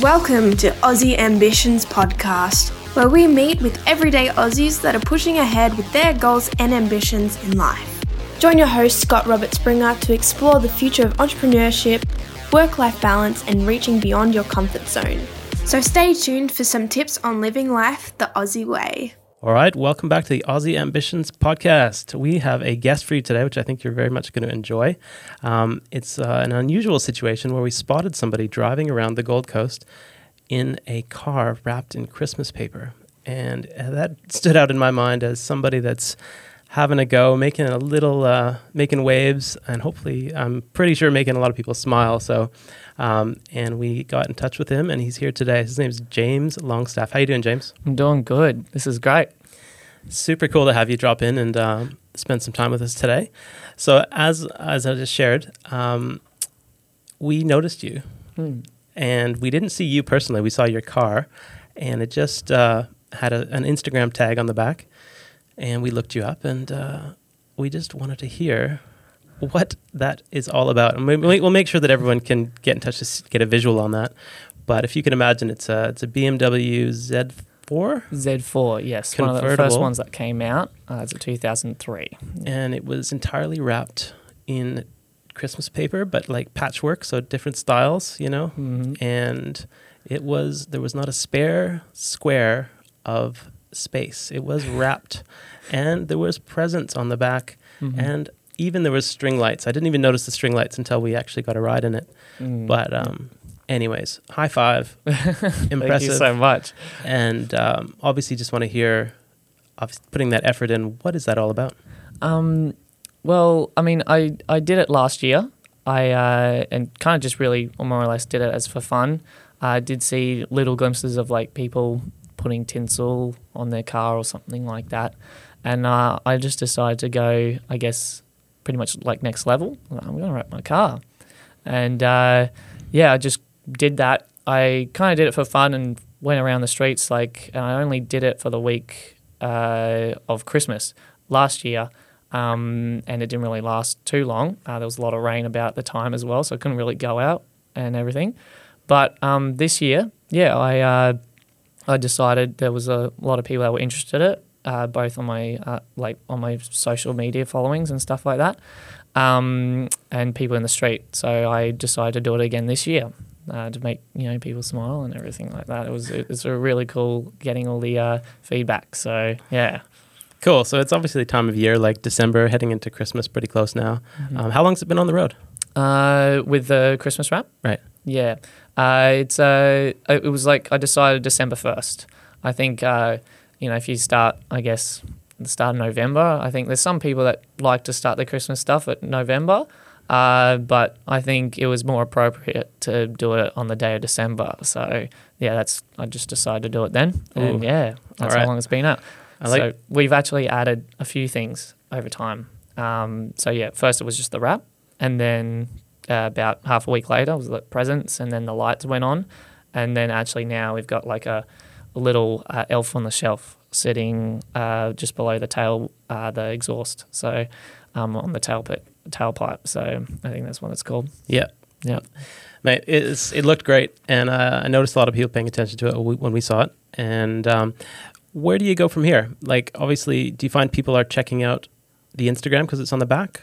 Welcome to Aussie Ambitions Podcast, where we meet with everyday Aussies that are pushing ahead with their goals and ambitions in life. Join your host, Scott Robert Springer, to explore the future of entrepreneurship, work life balance, and reaching beyond your comfort zone. So stay tuned for some tips on living life the Aussie way. All right, welcome back to the Aussie Ambitions podcast. We have a guest for you today, which I think you're very much going to enjoy. Um, it's uh, an unusual situation where we spotted somebody driving around the Gold Coast in a car wrapped in Christmas paper. And uh, that stood out in my mind as somebody that's having a go, making a little, uh, making waves, and hopefully, I'm pretty sure making a lot of people smile. So, um, and we got in touch with him, and he's here today. His name's James Longstaff. How you doing, James? I'm doing good. This is great. Super cool to have you drop in and um, spend some time with us today. So, as as I just shared, um, we noticed you, Hmm. and we didn't see you personally. We saw your car, and it just uh, had a, an Instagram tag on the back, and we looked you up, and uh, we just wanted to hear what that is all about. And we, we- we'll make sure that everyone can get in touch to get a visual on that. But if you can imagine, it's a it's a BMW Z4. Z4, yes. One of the first ones that came out. Uh, it's a 2003. and it was entirely wrapped in Christmas paper, but like patchwork, so different styles, you know. Mhm. And it was there was not a spare square of space. It was wrapped, and there was presents on the back, Mhm. and even there was string lights. I didn't even notice the string lights until we actually got a ride in it. Mm. But um, anyways, high five, impressive. Thank you so much. and um, obviously just want to hear. Putting that effort in, what is that all about? Um, well, I mean, I, I did it last year. I uh, and kind of just really more or less did it as for fun. I did see little glimpses of like people putting tinsel on their car or something like that, and uh, I just decided to go. I guess pretty much like next level. I'm gonna wrap my car, and uh, yeah, I just did that. I kind of did it for fun and went around the streets. Like, and I only did it for the week uh, of Christmas last year, um, and it didn't really last too long. Uh, there was a lot of rain about the time as well, so I couldn't really go out and everything. But um, this year, yeah, I uh, I decided there was a lot of people that were interested in it, uh, both on my uh, like on my social media followings and stuff like that, um, and people in the street. So I decided to do it again this year. Uh, to make you know people smile and everything like that, it was it was a really cool getting all the uh, feedback. So yeah, Cool. So it's obviously the time of year, like December, heading into Christmas, pretty close now. Mm-hmm. Um, how long's it been on the road? Uh, with the Christmas wrap, Right. Yeah, uh, it's uh, it was like I decided December first. I think uh, you know if you start, I guess the start of November. I think there's some people that like to start their Christmas stuff at November, uh, but I think it was more appropriate to do it on the day of December. So yeah, that's I just decided to do it then, and Ooh. yeah, that's Alright. how long it's been out. I like. so we've actually added a few things over time. Um, so yeah, first it was just the wrap, and then uh, about half a week later was the presents, and then the lights went on, and then actually now we've got like a, a little uh, elf on the shelf sitting uh, just below the tail, uh, the exhaust, so um, on the tailpipe, tailpipe. So I think that's what it's called. yeah. Yeah. Mate, it's, it looked great, and uh, I noticed a lot of people paying attention to it when we saw it. And um, where do you go from here? Like, obviously, do you find people are checking out the Instagram because it's on the back?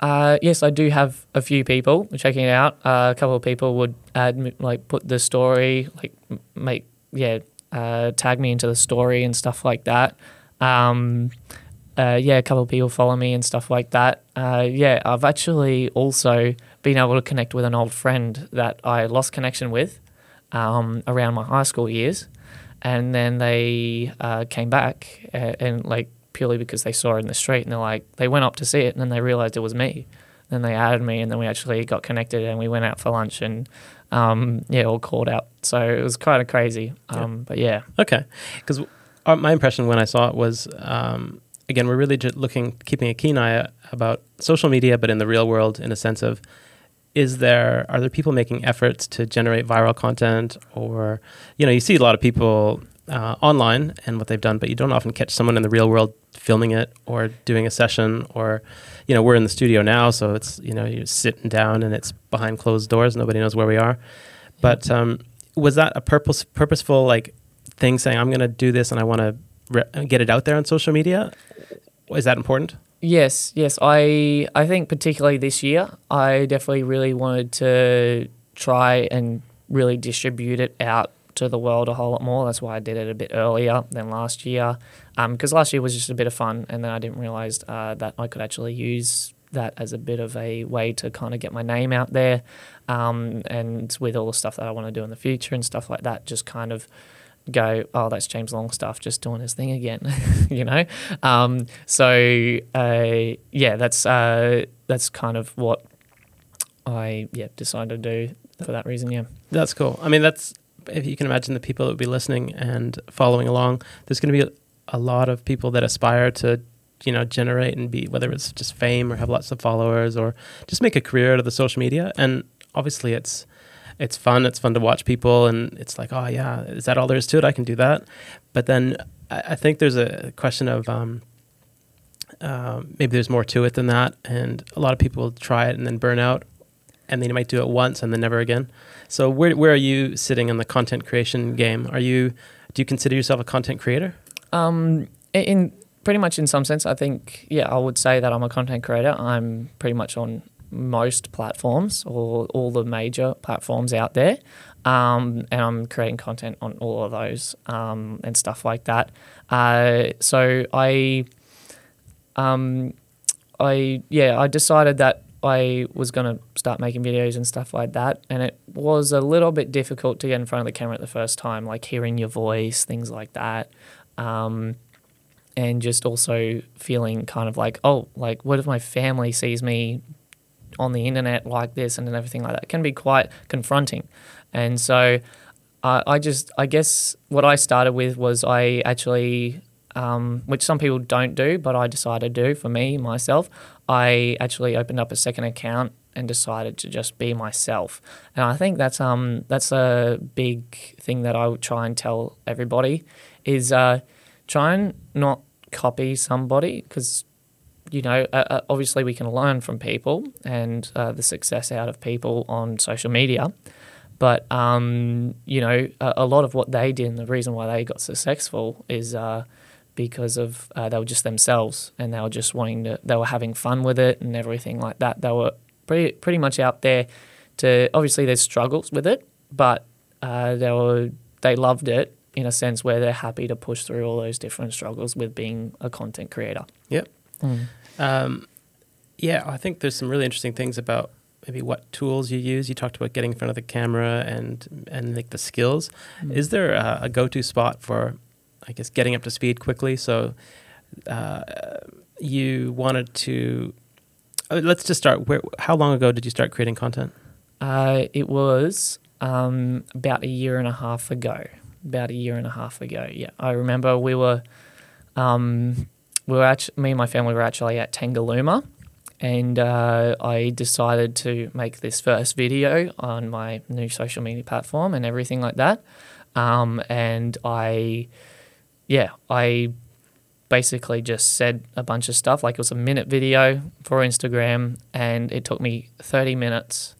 Uh, yes, I do have a few people checking it out. Uh, a couple of people would add, like, put the story, like, make, yeah, uh, tag me into the story and stuff like that. Um, uh, yeah, a couple of people follow me and stuff like that. Uh, yeah, I've actually also been able to connect with an old friend that I lost connection with um, around my high school years, and then they uh, came back and, and like purely because they saw it in the street and they're like they went up to see it and then they realized it was me. Then they added me and then we actually got connected and we went out for lunch and um, yeah, all called out. So it was kind of crazy. Um, But yeah, Okay, because my impression when I saw it was, um, again, we're really just looking, keeping a keen eye about social media, but in the real world, in a sense of, is there are there people making efforts to generate viral content, or you know, you see a lot of people uh, online and what they've done, but you don't often catch someone in the real world filming it or doing a session, or you know, we're in the studio now, so it's you know, you're sitting down and it's behind closed doors, nobody knows where we are, but um, was that a purpose purposeful like thing saying I'm going to do this and I want to re- get it out there on social media? Is that important? Yes, yes. I I think particularly this year, I definitely really wanted to try and really distribute it out to the world a whole lot more. That's why I did it a bit earlier than last year, because last year was just a bit of fun, and then I didn't realize uh, that I could actually use that as a bit of a way to kind of get my name out there, um, and with all the stuff that I want to do in the future and stuff like that, just kind of go, oh, that's James Longstaff just doing his thing again, you know. Um, so uh, yeah, that's uh, that's kind of what I yeah decided to do for that reason. Yeah, That's cool. I mean, that's if you can imagine the people that would be listening and following along. There's going to be a, a lot of people that aspire to, you know, generate and be whether it's just fame or have lots of followers or just make a career out of the social media. And obviously, it's it's fun. It's fun to watch people, and it's like, oh yeah, is that all there is to it? I can do that. But then I, I think there's a question of um, um, maybe there's more to it than that, and a lot of people try it and then burn out, and they might do it once and then never again. So where where are you sitting in the content creation game? Are you do you consider yourself a content creator? Um, in- pretty much in some sense, I think yeah, I would say that I'm a content creator. I'm pretty much on most platforms or all the major platforms out there, um, and I'm creating content on all of those um, and stuff like that. Uh, so I, um, I yeah, I decided that I was going to start making videos and stuff like that. And it was a little bit difficult to get in front of the camera at the first time, like hearing your voice, things like that. Um, and just also feeling kind of like, oh, like, what if my family sees me on the internet like this and everything like that? It can be quite confronting. And so I I just, I guess what I started with was I actually um, which some people don't do, but I decided to do for me, myself. I actually opened up a second account and decided to just be myself. And I think that's um that's a big thing that I would try and tell everybody is uh, try and not copy somebody because you know uh, uh, obviously we can learn from people and uh, the success out of people on social media. But um, you know, a, a lot of what they did and the reason why they got successful is uh, because of uh, they were just themselves and they were just wanting to they were having fun with it and everything like that they were pretty pretty much out there to obviously there's struggles with it but uh, they were they loved it in a sense where they're happy to push through all those different struggles with being a content creator Yep. Um, yeah, I think there's some really interesting things about maybe what tools you use. You talked about getting in front of the camera and and like the skills. Is there a, a go-to spot for, I guess, getting up to speed quickly? So, uh, you wanted to. uh, Let's just start. Where? How long ago did you start creating content? Uh, it was um, about a year and a half ago. About a year and a half ago. Yeah, I remember we were, um, we were actually, me and my family were actually at Tangalooma, and uh, I decided to make this first video on my new social media platform and everything like that. Um, and I, yeah, I basically just said a bunch of stuff. Like it was a minute video for Instagram, and it took me 30 minutes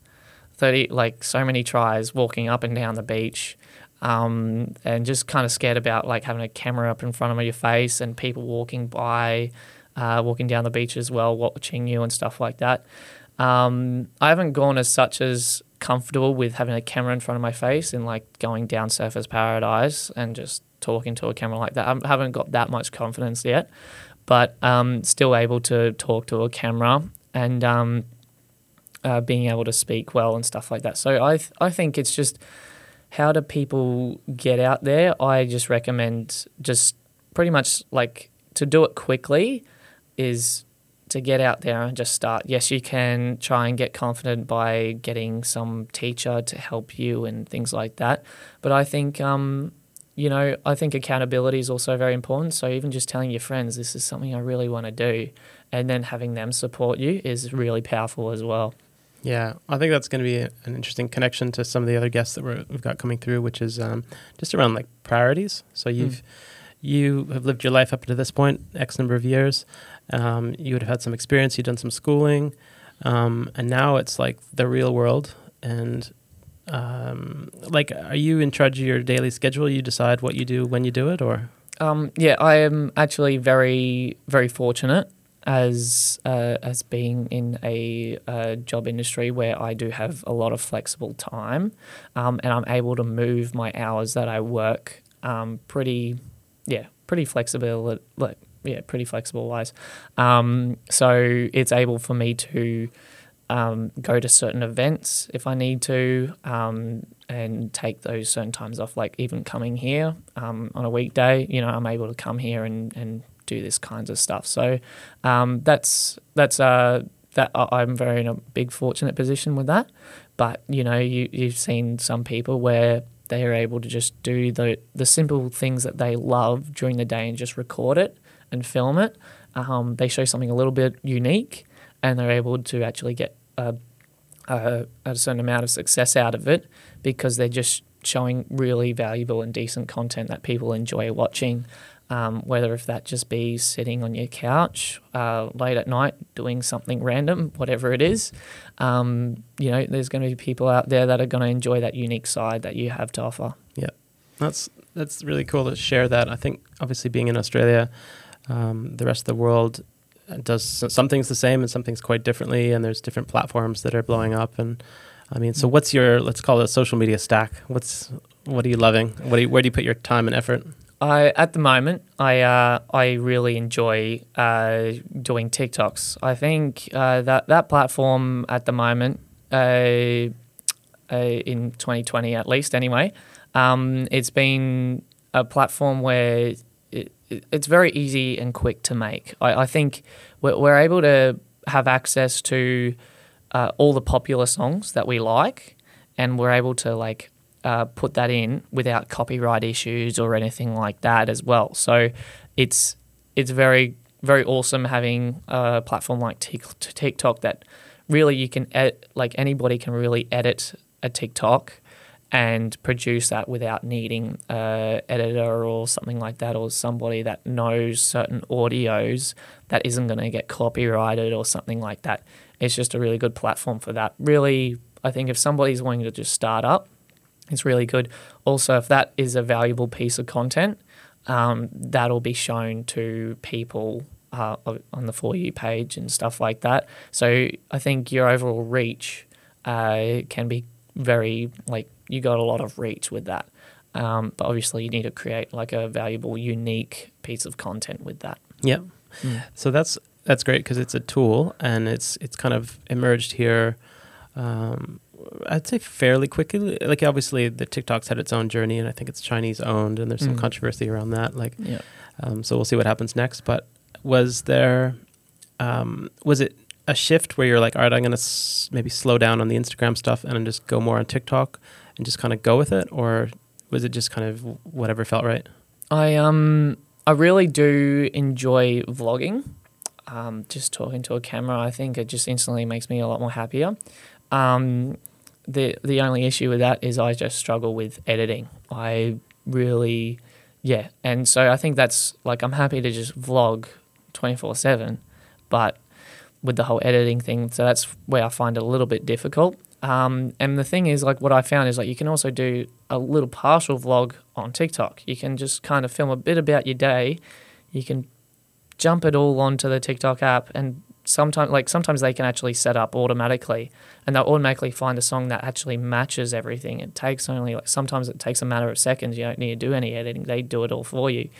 30 like so many tries walking up and down the beach um, and just kind of scared about like having a camera up in front of your face and people walking by uh, walking down the beach as well watching you and stuff like that um, i haven't gone as such as comfortable with having a camera in front of my face and like going down surfers paradise and just talking to a camera like that i haven't got that much confidence yet but um, still able to talk to a camera and um, uh, being able to speak well and stuff like that. So I th- I think it's just how do people get out there? I just recommend just pretty much like to do it quickly is to get out there and just start. Yes, you can try and get confident by getting some teacher to help you and things like that. But I think um, you know, I think accountability is also very important. So even just telling your friends this is something I really want to do and then having them support you is really powerful as well. Yeah, I think that's going to be a, an interesting connection to some of the other guests that we're, we've got coming through, which is um, just around like priorities. So you've you have lived your life up to this point, X number of years. Um, you would have had some experience. You've done some schooling, um, and now it's like the real world. And um, like, are you in charge of your daily schedule? You decide what you do when you do it, or Um, yeah, I am actually very, very fortunate as uh, as being in a, uh job industry where I do have a lot of flexible time, um, and I'm able to move my hours that I work um, pretty, yeah, pretty flexible. Like, yeah, pretty flexible wise. Um, so it's able for me to um, go to certain events if I need to, um, and take those certain times off. Like even coming here um, on a weekday, you know, I'm able to come here and, and do this kinds of stuff. So um, that's that's uh, that I'm very in a big fortunate position with that. But you know, you you've seen some people where they are able to just do the the simple things that they love during the day and just record it and film it. Um, they show something a little bit unique, and they're able to actually get a, a, a certain amount of success out of it because they're just showing really valuable and decent content that people enjoy watching. Um, whether if that just be sitting on your couch uh, late at night doing something random, whatever it is, um, you know, there's going to be people out there that are going to enjoy that unique side that you have to offer. Yeah, That's that's really cool to share that. I think obviously being in Australia, um, the rest of the world uh, does some things the same and some things quite differently, and there's different platforms that are blowing up. And I mean, so what's your let's call it a social media stack? What's what are you loving? What do you, where do you put your time and effort? I at the moment I uh, I really enjoy uh, doing TikToks. I think uh, that that platform at the moment uh, uh, in 2020 at least anyway, um, it's been a platform where it's very easy and quick to make. I, I think we're, we're able to have access to uh, all the popular songs that we like, and we're able to like uh, put that in without copyright issues or anything like that as well. So it's it's very very awesome having a platform like Tik- TikTok that really you can ed- like anybody can really edit a TikTok and produce that without needing a editor or something like that or somebody that knows certain audios that isn't going to get copyrighted or something like that. It's just a really good platform for that. Really, I think if somebody's wanting to just start up, it's really good. Also, if that is a valuable piece of content, um, that'll be shown to people uh, on the For You page and stuff like that. So I think your overall reach uh, can be very, like, you got a lot of reach with that. Um, but obviously, you need to create like a valuable, unique piece of content with that. Yep. So that's that's great because it's a tool and it's it's kind of emerged here. Um, I'd say fairly quickly. Like obviously the TikTok's had its own journey, and I think it's Chinese owned, and there's some Mm. controversy around that. Like, Yeah. um, so we'll see what happens next. But was there, um, was it a shift where you're like, all right, I'm gonna s- maybe slow down on the Instagram stuff and then just go more on TikTok and just kind of go with it, or was it just kind of whatever felt right? I um I really do enjoy vlogging. Um, just talking to a camera, I think it just instantly makes me a lot more happier. Um, the the only issue with that is I just struggle with editing. I really, yeah, and so I think that's like I'm happy to just vlog twenty four seven, but with the whole editing thing, so that's where I find it a little bit difficult. Um, and the thing is, like, what I found is like you can also do a little partial vlog on TikTok. You can just kind of film a bit about your day. You can jump it all onto the TikTok app, and sometimes, like, sometimes they can actually set up automatically, and they'll automatically find a song that actually matches everything. It takes only like sometimes it takes a matter of seconds. You don't need to do any editing; they do it all for you,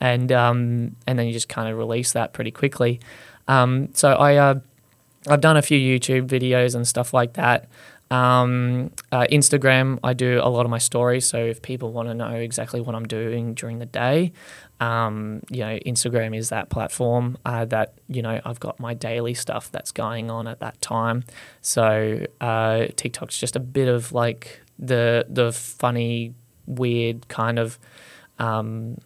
and um, and then you just kind of release that pretty quickly. Um, so I. Uh, I've done a few YouTube videos and stuff like that. Um, uh, Instagram, I do a lot of my stories. So if people want to know exactly what I'm doing during the day, um, you know, Instagram is that platform uh, that you know I've got my daily stuff that's going on at that time. So uh, TikTok's just a bit of like the the funny, weird kind of. Um,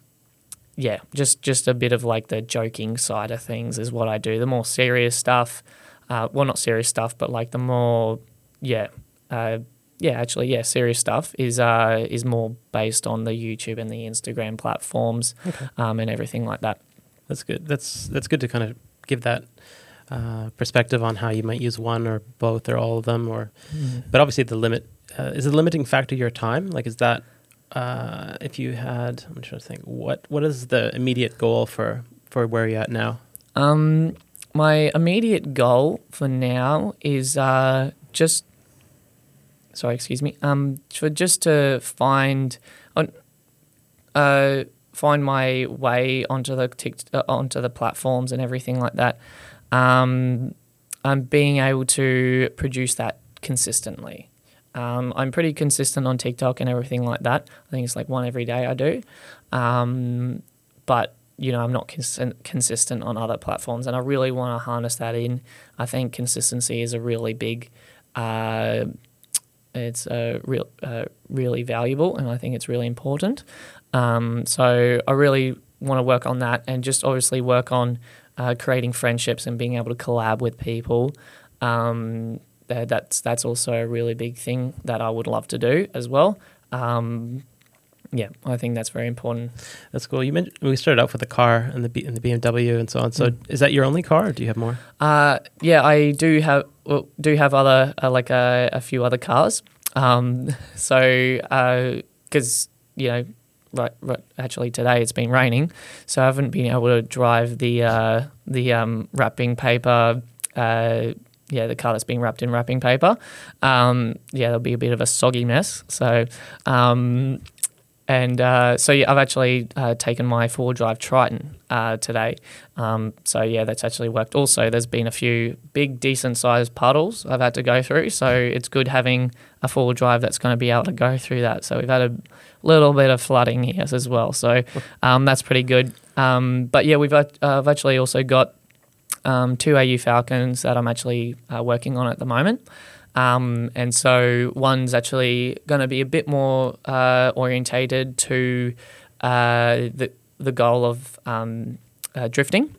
yeah, just just a bit of like the joking side of things is what I do. The more serious stuff, uh, well, not serious stuff, but like the more, yeah, uh, yeah, actually, yeah, serious stuff is uh, is more based on the YouTube and the Instagram platforms, um, and everything like that. That's good. That's that's good to kind of give that uh, perspective on how you might use one or both or all of them. Or, but obviously the limit uh, is the limiting factor your time? Like, is that uh, if you had? I'm trying to think. What what is the immediate goal for for where you're at now? Um, my immediate goal for now is uh, just sorry, excuse me. Um, for just to find uh, find my way onto the tic- uh, onto the platforms and everything like that. Um, I'm being able to produce that consistently. Um, I'm pretty consistent on TikTok and everything like that. I think it's like one every day I do. Um, but you know, I'm not cons- consistent on other platforms, and I really want to harness that in. I think consistency is a really big, uh, it's a real, uh, really valuable, and I think it's really important. Um, so I really want to work on that, and just obviously work on uh, creating friendships and being able to collab with people. Um, that's that's also a really big thing that I would love to do as well. Um, yeah, I think that's very important. That's cool. You mentioned we started off with the car and the B, and the BMW and so on. So mm. is that your only car, or do you have more? Uh, yeah, I do have well, do have other uh, like a, a, few other cars. Um, so because uh, you know, right, right, actually today it's been raining, so I haven't been able to drive the uh, the um, wrapping paper. Uh, yeah, the car that's being wrapped in wrapping paper. Um, yeah, there'll be a bit of a soggy mess. So, um, and uh, so yeah, I've actually uh, taken my four drive Triton uh, today. Um, so yeah, that's actually worked. Also, there's been a few big, decent sized puddles I've had to go through. So it's good having a four drive that's going to be able to go through that. So we've had a little bit of flooding here as well. So um, that's pretty good. Um, but yeah, we've uh, I've actually also got um, two AU Falcons that I'm actually uh, working on at the moment. Um, and so one's actually going to be a bit more uh, orientated to uh, the the goal of um, uh, drifting.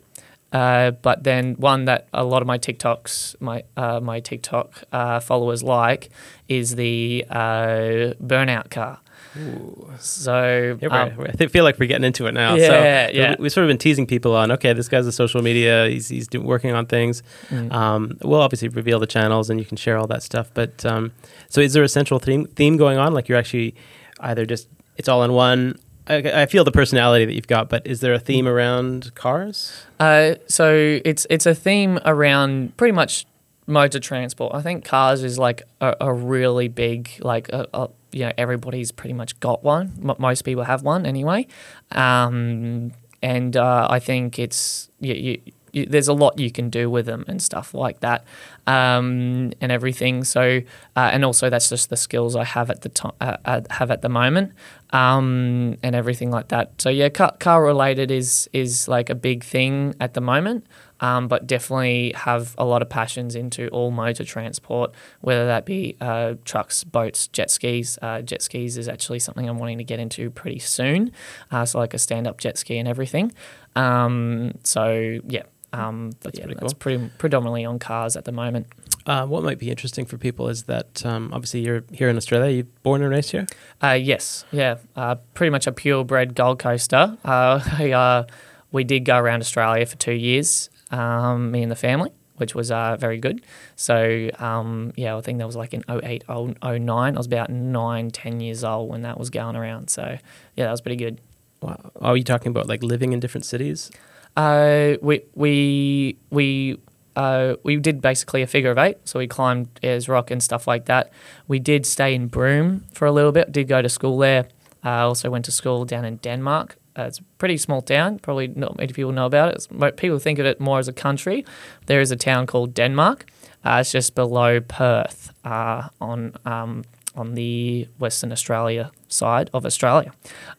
Uh, but then one that a lot of my TikToks, my uh, my TikTok uh, followers like, is the burnout car. Ooh. So yeah, um, I feel like we're getting into it now. Yeah, so, yeah. We've sort of been teasing people on. Okay, this guy's a social media. He's he's doing, working on things. Mm. Um, we'll obviously reveal the channels and you can share all that stuff. But um, so, is there a central theme theme going on? Like you're actually either just it's all in one. I, I feel the personality that you've got, but is there a theme around cars? Uh, so it's it's a theme around pretty much modes of transport. I think cars is like a, a really big like a, a, you know everybody's pretty much got one. M- most people have one anyway, um, and uh, I think it's you, you, you, there's a lot you can do with them and stuff like that, um, and everything. So uh, and also that's just the skills I have at the time uh, have at the moment, um, and everything like that. So yeah, car, car related is is like a big thing at the moment um, but definitely have a lot of passions into all modes of transport, whether that be uh, trucks, boats, jet skis. Uh, jet skis is actually something I'm wanting to get into pretty soon, uh, so like a stand-up jet ski and everything. Um, so yeah, um, that's, yeah, pretty that's pretty predominantly on cars at the moment. Uh, what might be interesting for people is that um, obviously you're here in Australia. You born and raised here? Uh, yes, yeah, uh, pretty much a purebred Gold Coaster. Uh, uh, we did go around Australia for two years um, me and the family, which was uh, very good. So, um, yeah, I think that was like in 08, 09. I was about 9, 10 years old when that was going around. So, yeah, that was pretty good. Wow. Are you talking about like living in different cities? Uh, we, we, we, uh, we did basically a figure of eight. So we climbed Ayers Rock and stuff like that. We did stay in Broome for a little bit, did go to school there. I uh, also went to school down in Denmark uh, it's a pretty small town. Probably not many people know about it. It's, people think of it more as a country. There is a town called Denmark. Uh, it's just below Perth uh, on um, on the Western Australia side of Australia.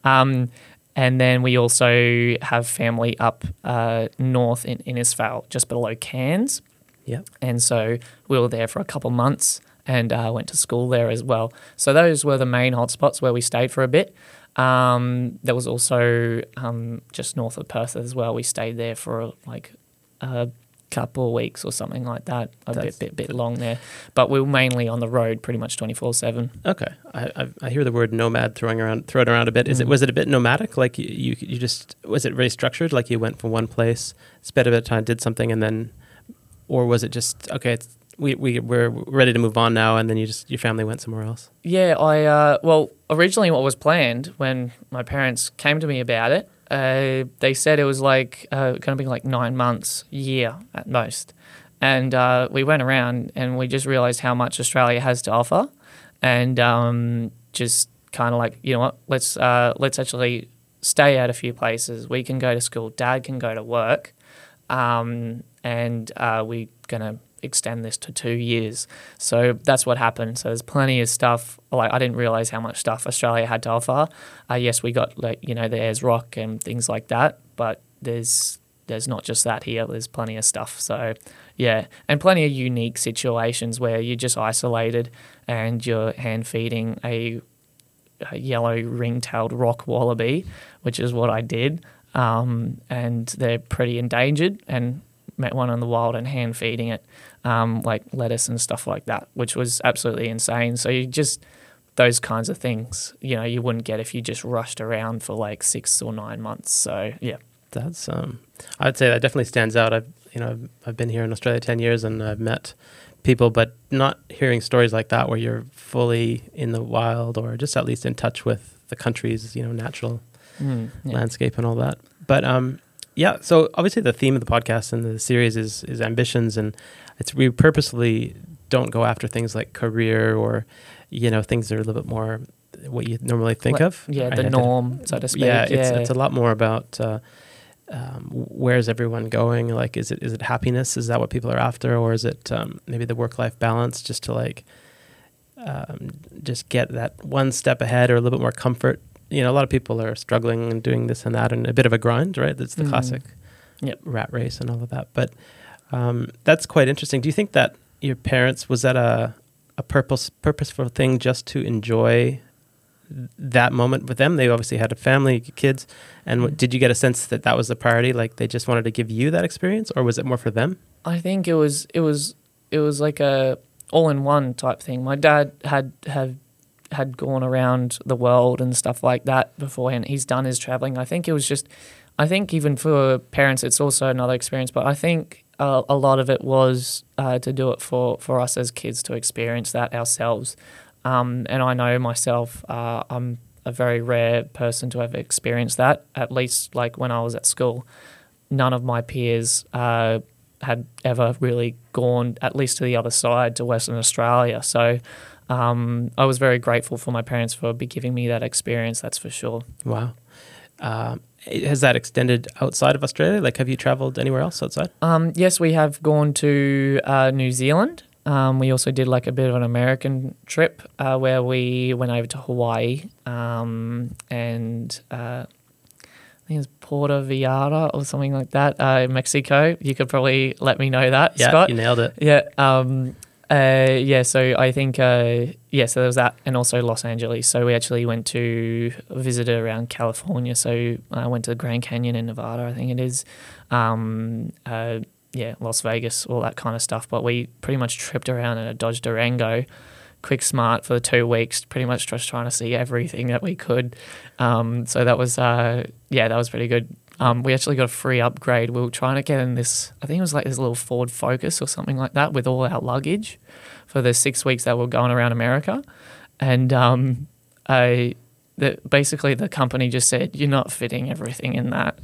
Um, and then we also have family up uh, north in Innisfail, just below Cairns. Yeah. And so we were there for a couple months and uh, went to school there as well. So those were the main hotspots where we stayed for a bit. Um, there was also um, just north of Perth as well. We stayed there for like a couple of weeks or something like that. A That's bit, bit, bit long there, but we were mainly on the road, pretty much twenty four seven. Okay, I, I, I hear the word nomad throwing around, thrown around a bit. Is mm. it was it a bit nomadic? Like you, you, you just was it very structured? Like you went from one place, spent a bit of time, did something, and then, or was it just okay? We we we're ready to move on now, and then you just your family went somewhere else. Yeah, I uh, well originally what was planned when my parents came to me about it, uh, they said it was like uh, going to be like nine months, year at most, and uh, we went around and we just realized how much Australia has to offer, and um, just kind of like you know what, let's uh, let's actually stay at a few places. We can go to school. Dad can go to work, um, and uh, we're gonna extend this to two years. So that's what happened. So there's plenty of stuff. Like I didn't realize how much stuff Australia had to offer. Uh, yes, we got like you know the Ayers Rock and things like that, but there's there's not just that here. There's plenty of stuff. So yeah, and plenty of unique situations where you're just isolated and you're hand feeding a, a yellow ring-tailed rock wallaby, which is what I did. Um, and they're pretty endangered and met one in the wild and hand feeding it um, like lettuce and stuff like that, which was absolutely insane. So you just those kinds of things, you know, you wouldn't get if you just rushed around for like six or nine months. So yeah, that's um, I'd say that definitely stands out. I've you know I've, I've been here in Australia ten years and I've met people, but not hearing stories like that where you're fully in the wild or just at least in touch with the country's you know natural mm, yeah. landscape and all that. But um, yeah, so obviously the theme of the podcast and the series is is ambitions, and it's we purposely don't go after things like career or you know things that are a little bit more what you normally think like, of. Yeah, the norm, so to speak. Yeah, it's it's a lot more about. Uh, um, where's everyone going? Like, is it is it happiness? Is that what people are after, or is it um, maybe the work life balance, just to like um, just get that one step ahead or a little bit more comfort you know, a lot of people are struggling and doing this and that and a bit of a grind, right? That's the mm. classic yep. rat race and all of that. But um, that's quite interesting. Do you think that your parents was that a a purpose purposeful thing just to enjoy that moment with them? They obviously had a family, kids, and mm. did you get a sense that that was the priority? Like they just wanted to give you that experience, or was it more for them? I think it was it was it was like a all in one type thing. My dad had had had gone around the world and stuff like that beforehand. He's done his traveling. I think it was just, I think even for parents, it's also another experience. But I think uh, a lot of it was uh, to do it for for us as kids to experience that ourselves. Um, and I know myself, uh, I'm a very rare person to have experienced that. At least like when I was at school, none of my peers uh, had ever really gone at least to the other side to Western Australia. So um, I was very grateful for my parents for giving me that experience. That's for sure. Wow. Um, has that extended outside of Australia? Like, have you traveled anywhere else outside? Um, yes, we have gone to uh, New Zealand. Um, we also did like a bit of an American trip uh, where we went over to Hawaii um, and uh, I think it's Puerto Vallarta or something like that, uh, Mexico. You could probably let me know that, yeah, Scott. you nailed it. Yeah. Um, uh, yeah, so I think uh, yeah, so there was that, and also Los Angeles. So we actually went to visit around California. So I went to the Grand Canyon in Nevada, I think it is. Um, uh, yeah, Las Vegas, all that kind of stuff. But we pretty much tripped around in a Dodge Durango, quick smart for the two weeks. Pretty much just trying to see everything that we could. Um, so that was uh, yeah, that was pretty good. Um, we actually got a free upgrade. We were trying to get in this, I think it was like this little Ford Focus or something like that with all our luggage for the six weeks that we are going around America. And um, I, the, basically, the company just said, You're not fitting everything in that.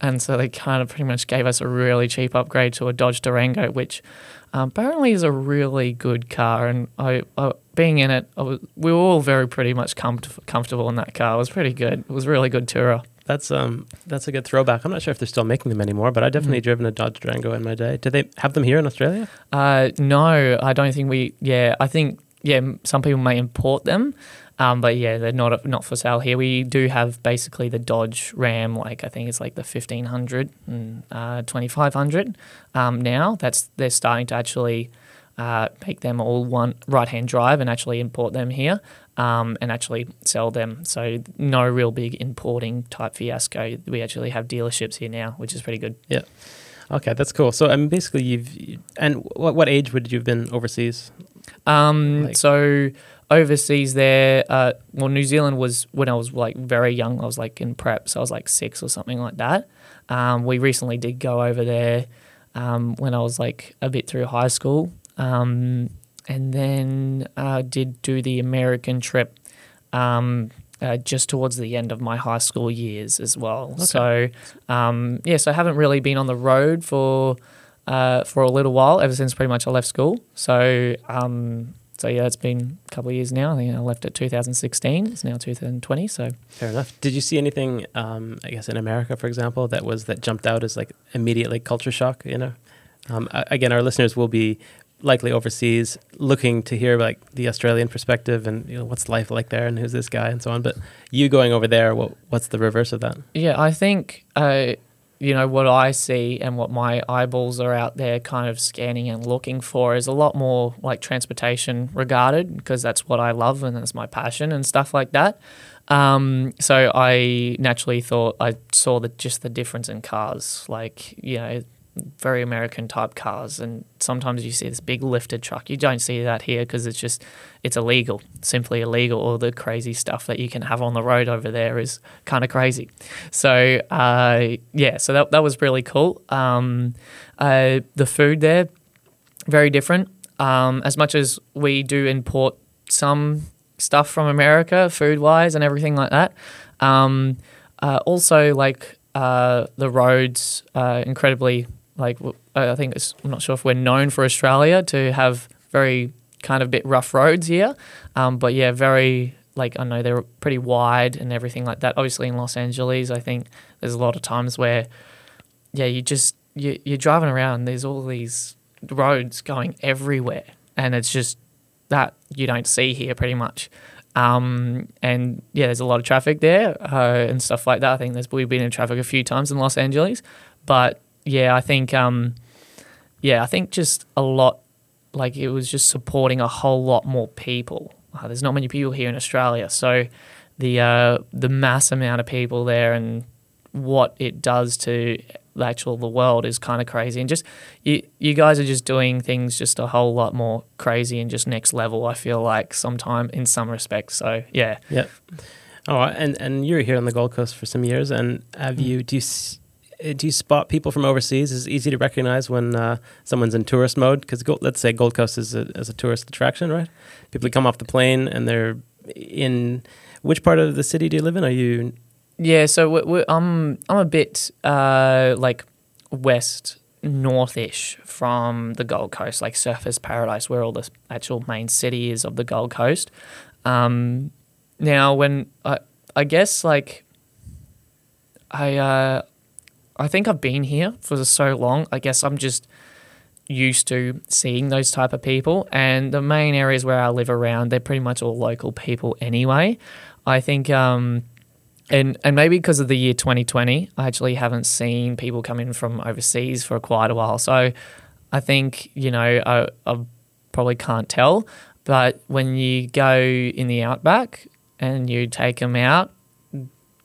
And so they kind of pretty much gave us a really cheap upgrade to a Dodge Durango, which um, apparently is a really good car. And I, I being in it, was, we were all very pretty much comf- comfortable in that car. It was pretty good. It was really good tourer. That's um that's a good throwback. I'm not sure if they're still making them anymore, but I definitely mm. driven a Dodge Durango in my day. Do they have them here in Australia? Uh, no, I don't think we. Yeah, I think yeah, some people may import them, um, but yeah, they're not not for sale here. We do have basically the Dodge Ram, like I think it's like the 1500 and uh, 2500 um, now. That's they're starting to actually uh, make them all one right hand drive and actually import them here um, and actually sell them. So no real big importing type fiasco. We actually have dealerships here now, which is pretty good. Yeah. Okay, that's cool. So I mean, basically, you've and what what age would you have been overseas? Um, like? so overseas there, uh, well, New Zealand was when I was like very young. I was like in prep, so I was like six or something like that. Um, we recently did go over there um, when I was like a bit through high school. Um, and then uh, did do the American trip um, uh, just towards the end of my high school years as well. So um, yeah, so I haven't really been on the road for uh, for a little while ever since pretty much I left school. So um, so yeah, it's been a couple of years now. I think I left it 2016. It's now 2020. So Fair enough. Did you see anything, um, I guess, in America, for example, that was that jumped out as like immediately culture shock? You know, um, again, our listeners will be likely overseas, looking to hear like the Australian perspective and you know what's life like there and who's this guy and so on. But you going over there, what what's the reverse of that? Yeah, I think uh, you know what I see and what my eyeballs are out there kind of scanning and looking for is a lot more like transportation regarded because that's what I love and that's my passion and stuff like that. Um, so I naturally thought I saw the just the difference in cars, like you know, very American type cars, and sometimes you see this big lifted truck. You don't see that here because it's just it's illegal, simply illegal. All the crazy stuff that you can have on the road over there is kind of crazy. So uh, yeah, so that that was really cool. Um, uh, the food there, very different. Um, as much as we do import some stuff from America, food wise and everything like that. Um, uh, also, like uh, the roads, uh, incredibly like I think it's, I'm not sure if we're known for Australia to have very kind of bit rough roads here, um, but yeah, very like I know they're pretty wide and everything like that. Obviously, in Los Angeles, I think there's a lot of times where yeah, you just you, you're driving around. There's all these roads going everywhere, and it's just that you don't see here pretty much. Um, and yeah, there's a lot of traffic there uh, and stuff like that. I think there's we've been in traffic a few times in Los Angeles, but yeah, I think um, yeah, I think just a lot like it was just supporting a whole lot more people. Uh, there's not many people here in Australia, so the uh, the mass amount of people there and what it does to the actual the world is kind of crazy. And just you you guys are just doing things just a whole lot more crazy and just next level. I feel like sometime in some respects. So yeah, Yeah. Oh, and and you're here on the Gold Coast for some years, and have you do you do you spot people from overseas? Is it easy to recognize when uh, someone's in tourist mode? Because let's say Gold Coast is a, is a tourist attraction, right? People come off the plane and they're in. Which part of the city do you live in? Are you Yeah, so we we I'm I'm a bit uh, like west northish from the Gold Coast, like Surfers Paradise, where all the actual main city is of the Gold Coast. Um, now, when I I guess like I uh, I think I've been here for so long. I guess I'm just used to seeing those type of people, and the main areas where I live around, they're pretty much all local people anyway. I think. Um, and and maybe because of the year 2020, I actually haven't seen people come in from overseas for quite a while. So I think you know I, I probably can't tell, but when you go in the outback and you take them out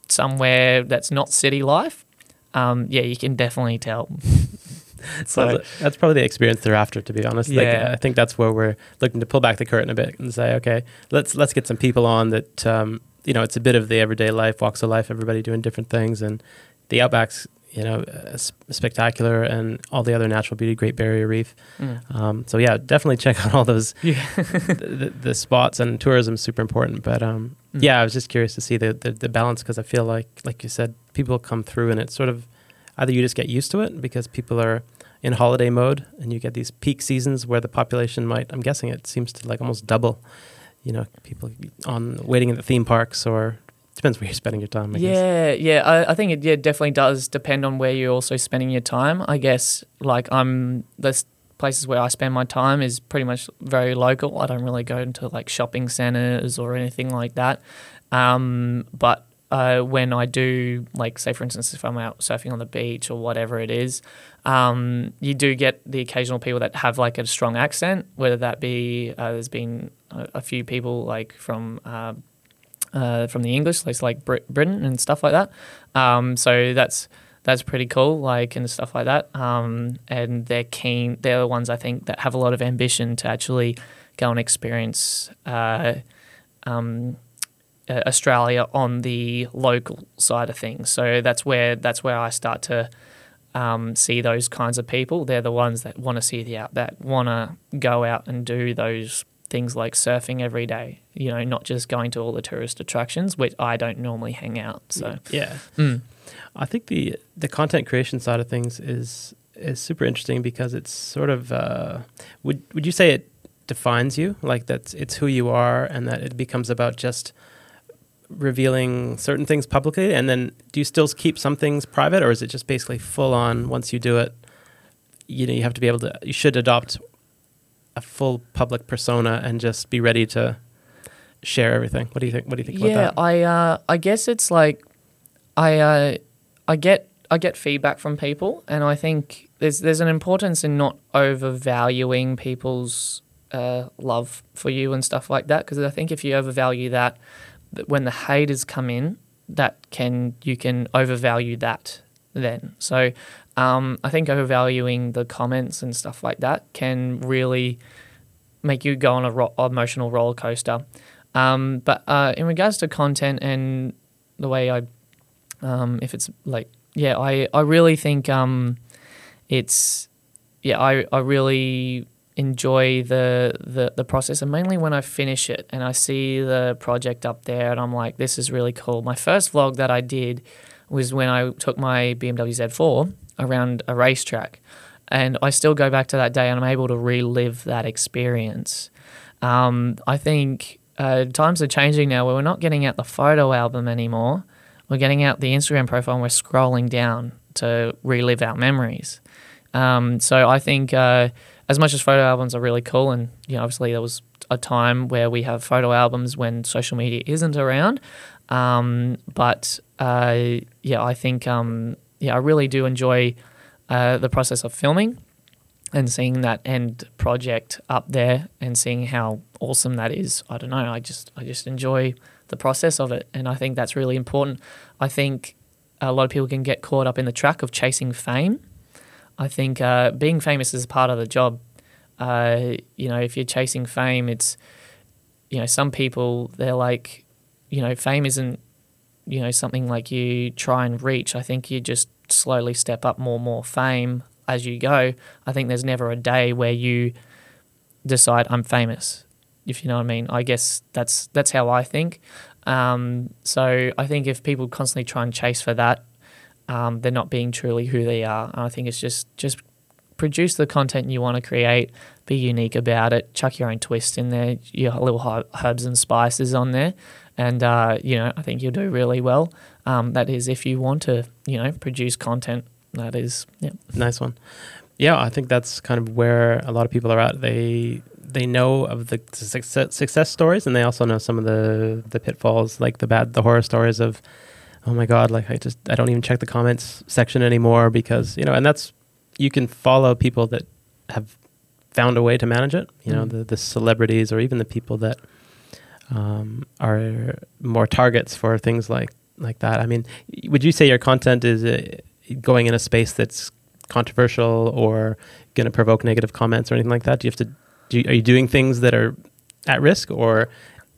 somewhere that's not city life, um, yeah, you can definitely tell. so that's probably the experience they're after, to be honest. Like, Yeah. I think that's where we're looking to pull back the curtain a bit and say, okay, let's let's get some people on that. Um, you know, it's a bit of the everyday life, walks of life, everybody doing different things, and the outbacks. You know, uh, spectacular, and all the other natural beauty, Great Barrier Reef. mm. Um, so yeah, definitely check out all those yeah, the, the, the spots and tourism is super important. But um, Mm. yeah, I was just curious to see the the, the balance because I feel like, like you said, people come through and it's sort of either you just get used to it because people are in holiday mode and you get these peak seasons where the population might. I'm guessing it seems to like almost double. You know, people on waiting at the theme parks or depends where you're spending your time. I guess. yeah, yeah. I, I think it yeah definitely does depend on where you're also spending your time. I guess like I'm the s- places where I spend my time is pretty much very local. I don't really go into like shopping centers or anything like that. Um, but uh, when I do, like, say for instance, if I'm out surfing on the beach or whatever it is, um, you do get the occasional people that have like a strong accent, whether that be uh, there's been a, a few people like from. Uh, uh, from the English, like Brit- Britain and stuff like that. Um, so that's that's pretty cool, like and stuff like that. Um, and they're keen. They're the ones I think that have a lot of ambition to actually go and experience uh, um, uh, Australia on the local side of things. So that's where that's where I start to um, see those kinds of people. They're the ones that want to see the out, that want to go out and do those things like surfing every day. You know, not just going to all the tourist attractions, which I don't normally hang out. So yeah, mm. I think the the content creation side of things is is super interesting because it's sort of uh, would would you say it defines you? Like that it's who you are and that it becomes about just revealing certain things publicly and then do you still keep some things private or is it just basically full on once you do it you know you have to be able to you should adopt a full public persona and just be ready to share everything? What do you think what do you think yeah about that? I uh, i guess it's like i uh, i get i get feedback from people and i think there's there's an importance in not overvaluing people's uh, love for you and stuff like that because i think if you overvalue that when the haters come in, that can you can overvalue that then. So um, I think overvaluing the comments and stuff like that can really make you go on a ro- emotional roller coaster. Um, but uh, in regards to content and the way I, um, if it's like, yeah, I, I really think um, it's, yeah, I, I really enjoy the, the the process and mainly when I finish it and I see the project up there and I'm like this is really cool. My first vlog that I did was when I took my BMW Z4 around a racetrack and I still go back to that day and I'm able to relive that experience. Um, I think uh, times are changing now where we're not getting out the photo album anymore. We're getting out the Instagram profile and we're scrolling down to relive our memories. Um, so I think uh, as much as photo albums are really cool, and you know, obviously there was a time where we have photo albums when social media isn't around. Um, but uh, yeah, I think um, yeah, I really do enjoy uh, the process of filming and seeing that end project up there and seeing how awesome that is. I don't know. I just I just enjoy the process of it, and I think that's really important. I think a lot of people can get caught up in the track of chasing fame I think uh, being famous is a part of the job. Uh, you know, if you're chasing fame, it's you know some people they're like, you know, fame isn't you know something like you try and reach. I think you just slowly step up more and more fame as you go. I think there's never a day where you decide I'm famous. If you know what I mean, I guess that's that's how I think. Um, so I think if people constantly try and chase for that, um, they're not being truly who they are. And I think it's just just produce the content you want to create, be unique about it, chuck your own twist in there, your little herbs and spices on there, and uh, you know I think you'll do really well. Um, that is if you want to you know produce content. That is yeah. Nice one. Yeah, I think that's kind of where a lot of people are at. They they know of the success, success stories, and they also know some of the the pitfalls, like the bad, the horror stories of oh my god, like I just I don't even check the comments section anymore because you know, and that's you can follow people that have found a way to manage it. You know, mm. the the celebrities or even the people that um, are more targets for things like like that. I mean, would you say your content is uh, going in a space that's controversial or going to provoke negative comments or anything like that? Do you have to? Do you, are you doing things that are at risk, or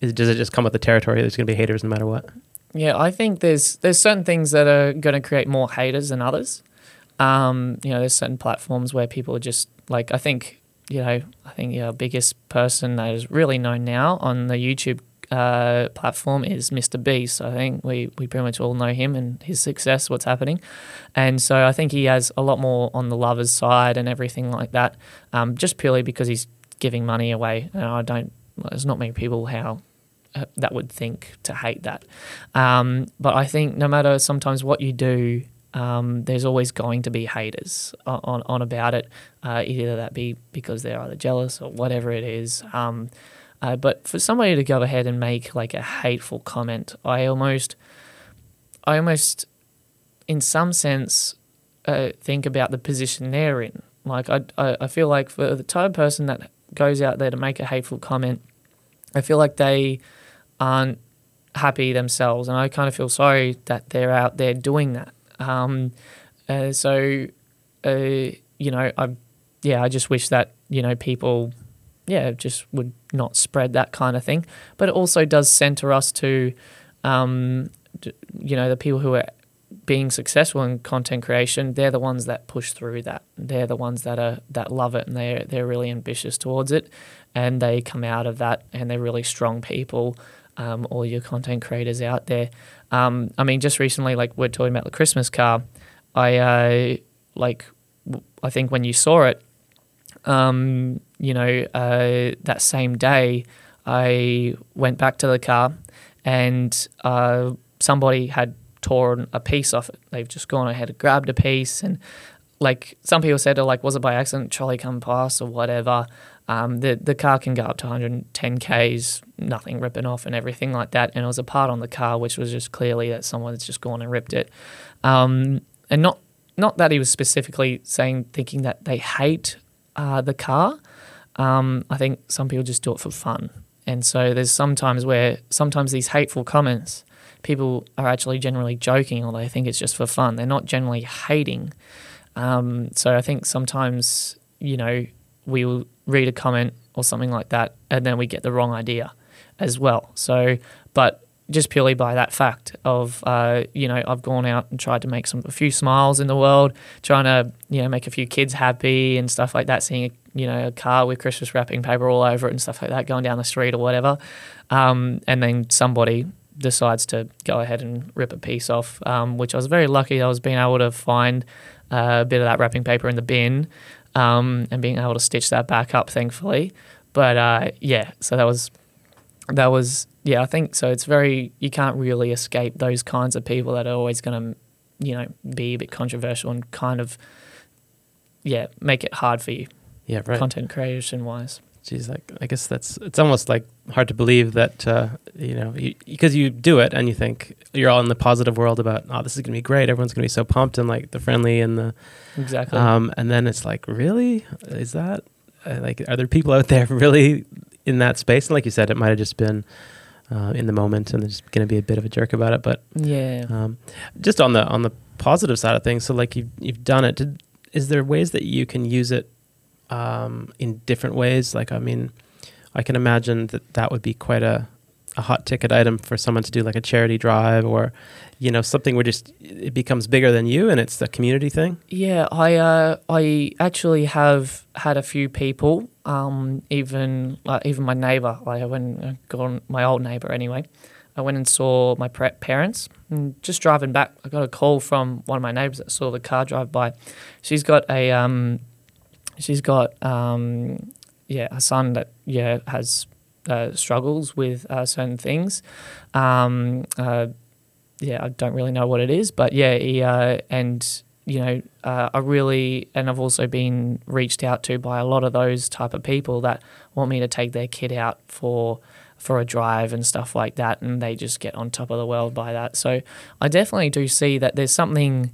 is, does it just come with the territory? There's going to be haters no matter what. Yeah, I think there's there's certain things that are going to create more haters than others. Um, you know, there's certain platforms where people are just like I think you know I think your biggest person that is really known now on the YouTube uh, platform is Mr. Beast. I think we we pretty much all know him and his success, what's happening, and so I think he has a lot more on the lovers side and everything like that. Um, just purely because he's giving money away, and I don't. There's not many people how uh, that would think to hate that. Um, but I think no matter sometimes what you do, um, there's always going to be haters on, on about it, uh, either that be because they're either jealous or whatever it is. Um, uh, but for somebody to go ahead and make like a hateful comment, I almost, I almost, in some sense, uh, think about the position they're in. Like I, I, I feel like for the type of person that goes out there to make a hateful comment, I feel like they aren't happy themselves, and I kind of feel sorry that they're out there doing that. Um, uh, so, uh, you know, I, yeah, I just wish that you know people, yeah, just would not spread that kind of thing. But it also does center us to, um, you know, the people who are being successful in content creation, they're the ones that push through that. They're the ones that are that love it and they're they're really ambitious towards it, and they come out of that and they're really strong people. Um, all your content creators out there. Um, I mean, just recently, like we're talking about the Christmas car, I uh, like I think when you saw it, um, you know, uh, that same day, I went back to the car and uh, somebody had torn a piece off it. They've just gone ahead and grabbed a piece and like some people said, like, was it by accident? Trolley come past or whatever. Um, the the car can go up to 110 k's, nothing ripping off and everything like that. And it was a part on the car which was just clearly that someone's just gone and ripped it. Um, and not not that he was specifically saying thinking that they hate uh, the car. Um, I think some people just do it for fun. And so there's sometimes where sometimes these hateful comments, people are actually generally joking or they think it's just for fun. They're not generally hating. Um, so I think sometimes, you know, we will read a comment or something like that and then we get the wrong idea as well. So, but just purely by that fact of uh, you know I've gone out and tried to make some a few smiles in the world, trying to you know make a few kids happy and stuff like that. Seeing a, you know a car with Christmas wrapping paper all over it and stuff like that going down the street or whatever, um, and then somebody decides to go ahead and rip a piece off, um, which I was very lucky. I was being able to find a bit of that wrapping paper in the bin um, and being able to stitch that back up, thankfully. But uh, yeah, so that was that was yeah, I think so. It's very you can't really escape those kinds of people that are always going to, you know, be a bit controversial and kind of, yeah, make it hard for you. Yeah, right. Content creation wise. Geez, like I guess that's it's almost like hard to believe that uh, you know because you, you, do it and you think you're all in the positive world about oh this is gonna be great everyone's gonna be so pumped and like the friendly and the exactly um, and then it's like really is that uh, like are there people out there really in that space and like you said it might have just been uh, in the moment, and going to be a bit of a jerk about it. But yeah, um, just on the on the positive side of things. So like you've you've done it. Did, is there ways that you can use it um, in different ways? Like I mean, I can imagine that that would be quite a a hot ticket item for someone to do like a charity drive or you know something where just it becomes bigger than you and it's a community thing. Yeah i uh, i actually have had a few people um, even like even my neighbor. Like i went uh, gone my old neighbor anyway. I went and saw my parents and just driving back i got a call from one of my neighbors that saw the car drive by. She's got a um, she's got um, yeah a son that yeah has uh, struggles with uh, certain things. Um, uh, yeah, I don't really know what it is, but yeah, he, uh, and you know, uh, I really, and I've also been reached out to by a lot of those type of people that want me to take their kid out for for a drive and stuff like that, and they just get on top of the world by that. So I definitely do see that there's something.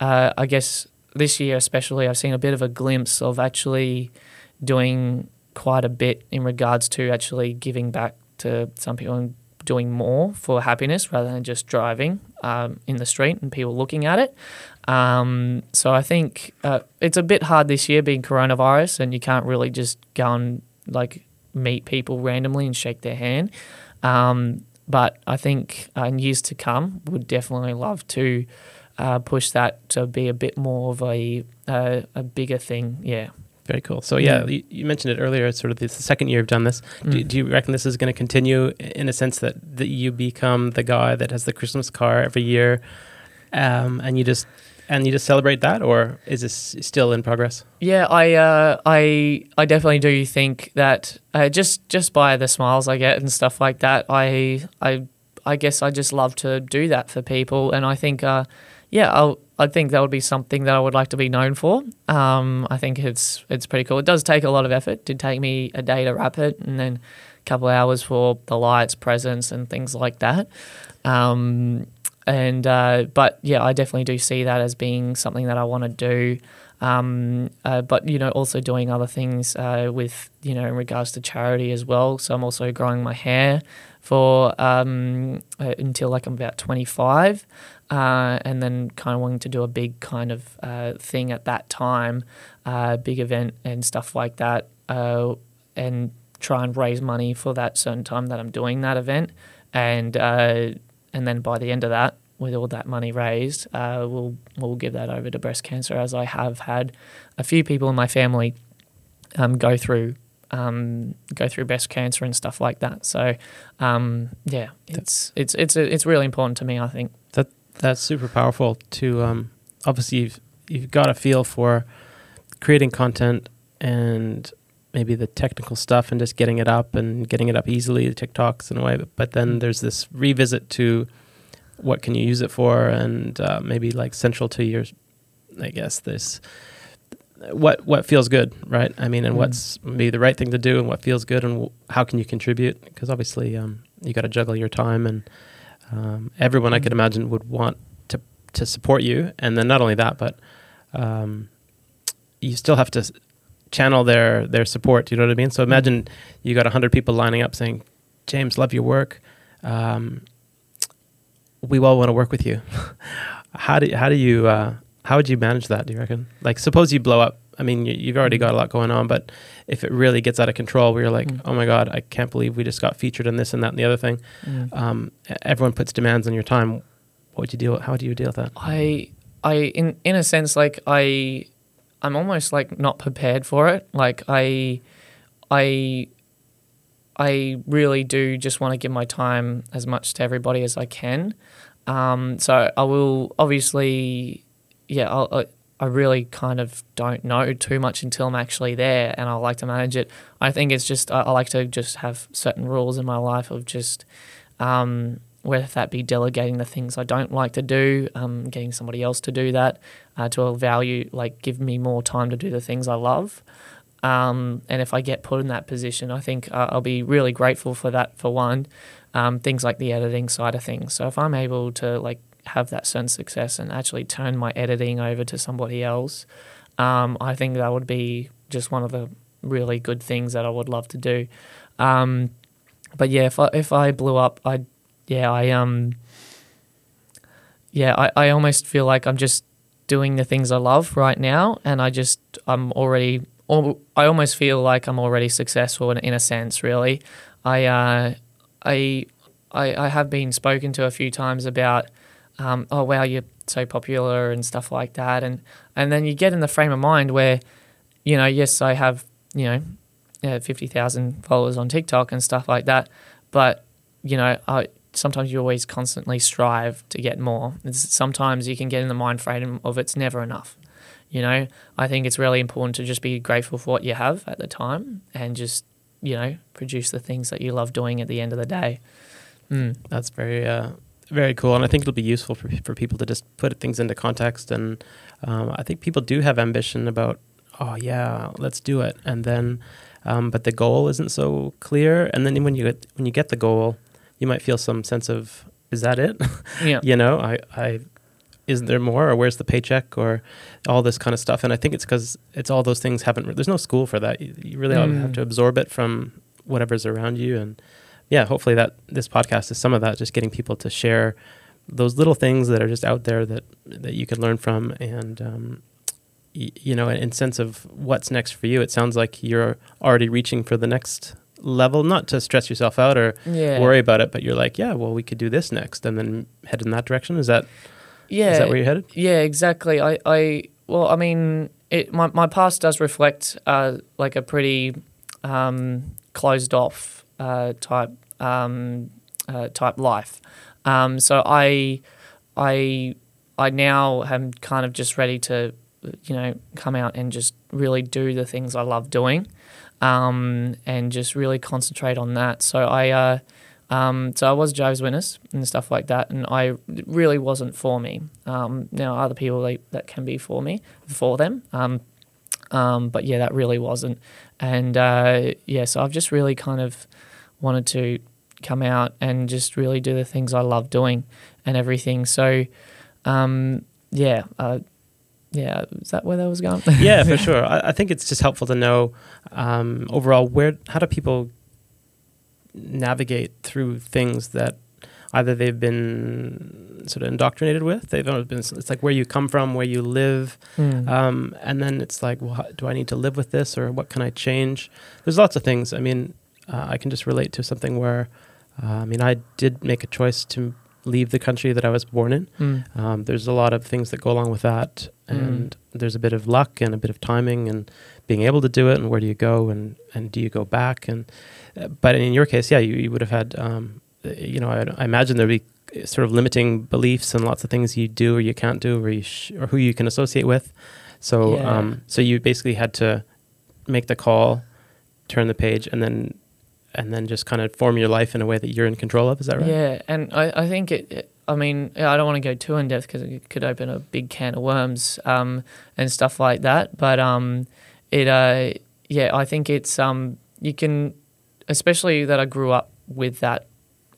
Uh, I guess this year especially, I've seen a bit of a glimpse of actually doing quite a bit in regards to actually giving back to some people and doing more for happiness rather than just driving um, in the street and people looking at it. Um, so I think uh, it's a bit hard this year being coronavirus and you can't really just go and like meet people randomly and shake their hand. Um, but I think uh, in years to come, would definitely love to uh, push that to be a bit more of a uh, a bigger thing. Yeah. Very cool. So yeah, you, you, mentioned it earlier. It's sort of the second year you've done this. Mm. Do, do, you reckon this is going to continue in a sense that, that you become the guy that has the Christmas car every year, um, and you just and you just celebrate that, or is this still in progress? Yeah, I uh, I I definitely do think that uh, just just by the smiles I get and stuff like that, I I I guess I just love to do that for people, and I think uh, yeah, I'll I think that would be something that I would like to be known for. Um, I think it's it's pretty cool. It does take a lot of effort. It did take me a day to wrap it, and then a couple of hours for the lights, presents, and things like that. Um, and uh, but yeah, I definitely do see that as being something that I want to do. Um, uh, but you know, also doing other things uh, with you know in regards to charity as well. So I'm also growing my hair for um, uh, until like I'm about 25 uh, and then kind of wanting to do a big kind of uh, thing at that time, uh, big event and stuff like that, uh, and try and raise money for that certain time that I'm doing that event, and uh, and then by the end of that, with all that money raised, uh, we'll we'll give that over to breast cancer, as I have had a few people in my family um, go through um, go through breast cancer and stuff like that. So um, yeah, it's it's it's it's really important to me. I think that that's super powerful. To um, obviously you've you've got a feel for creating content and maybe the technical stuff and just getting it up and getting it up easily, the TikToks in a way. But, but then there's this revisit to what can you use it for, and uh, maybe like central to your, I guess this, what what feels good, right? I mean, and mm. what's maybe the right thing to do, and what feels good, and w- how can you contribute? Because obviously, um, you got to juggle your time, and um, everyone mm. I could mm. imagine would want to to support you, and then not only that, but um, you still have to channel their their support. You know what I mean? So mm. imagine you got hundred people lining up saying, "James, love your work. Um, we all want to work with you." how do how do you uh, how would you manage that? Do you reckon? Like, suppose you blow up. I mean, you, have already got a lot going on, but if it really gets out of control, where you're like, mm. "Oh my god, I can't believe we just got featured in this and that and the other thing," mm. um, everyone puts demands on your time. What would you deal? How do you deal with that? I, I, in in a sense, like I I'm almost like not prepared for it. Like I, I, I really do just want to give my time as much to everybody as I can. Um, so I will obviously, yeah, I'll, I, I really kind of don't know too much until I'm actually there, and I like to manage it. I think it's just I, I like to just have certain rules in my life of just. Um, whether that be delegating the things I don't like to do, um, getting somebody else to do that, uh, to value, like give me more time to do the things I love. Um, and if I get put in that position, I think uh, I'll be really grateful for that. For one, um, things like the editing side of things. So if I'm able to like have that certain success and actually turn my editing over to somebody else, um, I think that would be just one of the really good things that I would love to do. Um, but yeah, if I, if I blew up, I'd yeah, I um yeah, I, I almost feel like I'm just doing the things I love right now and I just I'm already I almost feel like I'm already successful in, in a sense, really. I uh I I, I have been spoken to a few times about um, oh wow you're so popular and stuff like that and and then you get in the frame of mind where you know yes I have you know yeah, 50,000 followers on TikTok and stuff like that but you know I sometimes you always constantly strive to get more. It's, sometimes you can get in the mind frame of it's never enough. You know, I think it's really important to just be grateful for what you have at the time and just, you know, produce the things that you love doing at the end of the day. Mm. That's very, uh, very cool. And I think it'll be useful for, for people to just put things into context. And um, I think people do have ambition about, oh, yeah, let's do it. And then, um, but the goal isn't so clear. And then when you get, when you get the goal, you might feel some sense of is that it? Yeah. you know, I, I isn't there more or where's the paycheck or all this kind of stuff and i think it's because it's all those things haven't there's no school for that you, you really mm. have to absorb it from whatever's around you and yeah hopefully that this podcast is some of that just getting people to share those little things that are just out there that that you can learn from and um, y- you know in sense of what's next for you it sounds like you're already reaching for the next level, not to stress yourself out or yeah. worry about it, but you're like, yeah, well, we could do this next, and then head in that direction. Is that yeah? Is that where you're headed? Yeah, exactly. I, I well, I mean, it my my past does reflect uh, like a pretty um, closed off uh, type um, uh, type life. Um, so I I I now am kind of just ready to you know come out and just really do the things I love doing um, and just really concentrate on that. So I, uh, um, so I was Jehovah's Witness and stuff like that, and I really wasn't for me. Um, now other people they, that can be for me, for them, um, um, but yeah, that really wasn't. And uh, yeah, so I've just really kind of wanted to come out and just really do the things I love doing and everything. So um, yeah, uh, yeah, is that where that was going? yeah, for sure. I, I, think it's just helpful to know um, overall where how do people navigate through things that either they've been sort of indoctrinated with. They've been. It's like where you come from, where you live, mm. um, and then it's like, well, do I need to live with this, or what can I change? There's lots of things. I mean, uh, I can just relate to something where, uh, I mean, I did make a choice to leave the country that I was born in. Mm. Um, there's a lot of things that go along with that, Mm. and there's a bit of luck and a bit of timing and being able to do it, and where do you go, and and do you go back, and uh, but in your case, yeah, you, you would have had, um, uh, you know, I, I imagine there'd be uh, sort of limiting beliefs and lots of things you do or you can't do, or you sh- or who you can associate with. So Yeah. um, so you basically had to make the call, turn the page, and then and then just kind of form your life in a way that you're in control of. Is that right? Yeah, and I, I think it, I mean, I don't want to go too in depth because it could open a big can of worms um, and stuff like that. But um, it, uh, yeah, I think it's um, you can, especially that I grew up with that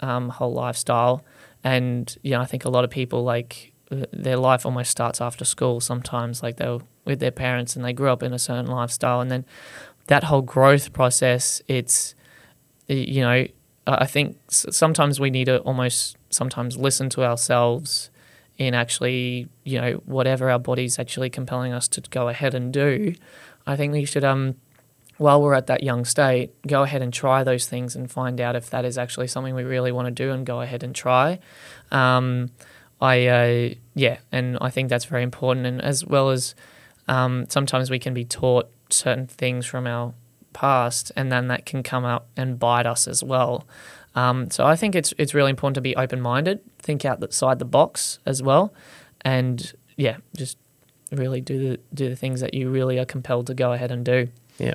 um, whole lifestyle, and you know, I think a lot of people like uh, their life almost starts after school. Sometimes, like they're with their parents and they grew up in a certain lifestyle, and then that whole growth process, it's you know, I think sometimes we need to almost sometimes listen to ourselves in actually, you know, whatever our body's actually compelling us to go ahead and do. I think we should, um, while we're at that young state, go ahead and try those things and find out if that is actually something we really want to do and go ahead and try. Um, I, uh, yeah, and I think that's very important. And as well as um, sometimes we can be taught certain things from our past, and then that can come up and bite us as well. Um, so I think it's it's really important to be open minded, think outside the box as well, and yeah, just really do the do the things that you really are compelled to go ahead and do. Yeah,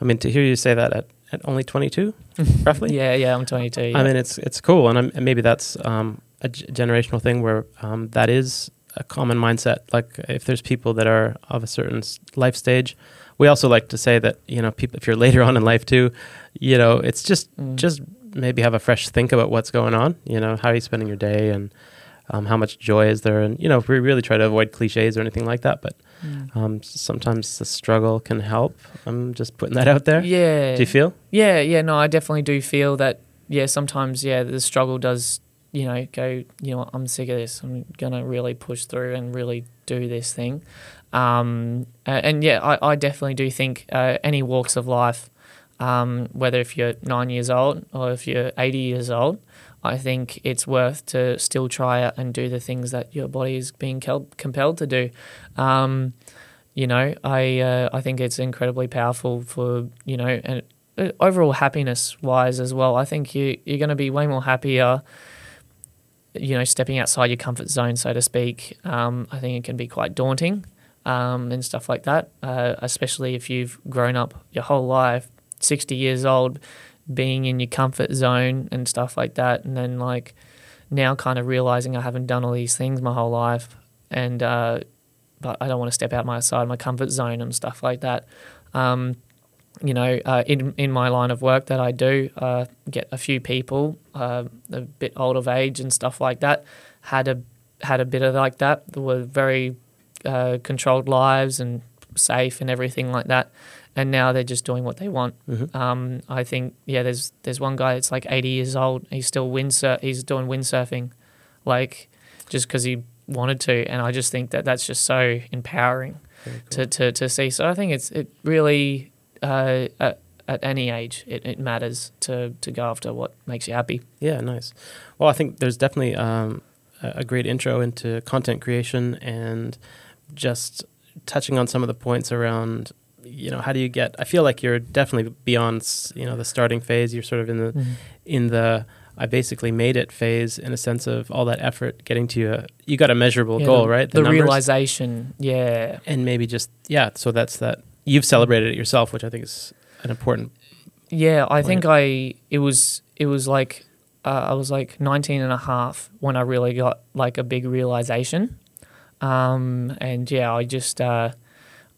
I mean, to hear you say that at, at only 22, roughly. Yeah, yeah, I'm 22. Yeah. I mean, it's it's cool, and, I'm, and maybe that's um, a g- generational thing where um, that is a common mindset. Like if there's people that are of a certain life stage, we also like to say that you know, people if you're later on in life too, you know, it's just Mm. just maybe have a fresh think about what's going on. You know, how are you spending your day and um, how much joy is there, and you know, we really try to avoid cliches or anything like that, but. Mm. Um, sometimes the struggle can help. I'm just putting that out there. yeah. Do you feel? Yeah, yeah, no, I definitely do feel that. Yeah, sometimes, yeah, the struggle does, you know, go. You know, I'm sick of this. I'm gonna really push through and really do this thing. Um, and yeah, I, I definitely do think uh, any walks of life, um, whether if you're nine years old or if you're 80 years old, I think it's worth to still try it and do the things that your body is being compelled to do. Um, you know, I uh, I think it's incredibly powerful for you know and uh, overall happiness wise as well. I think you you're going to be way more happier. You know, stepping outside your comfort zone, so to speak. Um, I think it can be quite daunting um, and stuff like that, uh, especially if you've grown up your whole life, sixty years old, being in your comfort zone and stuff like that, and then like now kind of realizing I haven't done all these things my whole life, and uh, but I don't want to step out my side my comfort zone and stuff like that. Um, you know, uh, in in my line of work that I do, uh, get a few people uh, a bit old of age and stuff like that had a had a bit of like that. They were very uh, controlled lives and safe and everything like that. And now they're just doing what they want. Mhm. Um, I think yeah, there's there's one guy that's like 80 years old. He's still windsurf. He's doing windsurfing, like just because he wanted to. And I just think that that's just so empowering cool. to, to, to see. So I think it's it really uh, at, at any age it, it matters to to go after what makes you happy. Yeah, nice. Well, I think there's definitely um, a great intro into content creation and just touching on some of the points around, you know, how do you get? I feel like you're definitely beyond, you know, the starting phase. You're sort of in the in the I basically made it phase in a sense of all that effort getting to a you got a measurable Yeah, goal, the, right? The, numbers. realization, yeah, and maybe just yeah. So that's that. You've celebrated it yourself, which I think is an important. yeah. I Right. think I it was it was like uh, I was like 19 and a half when I really got like a big realization, um, and yeah, I just uh,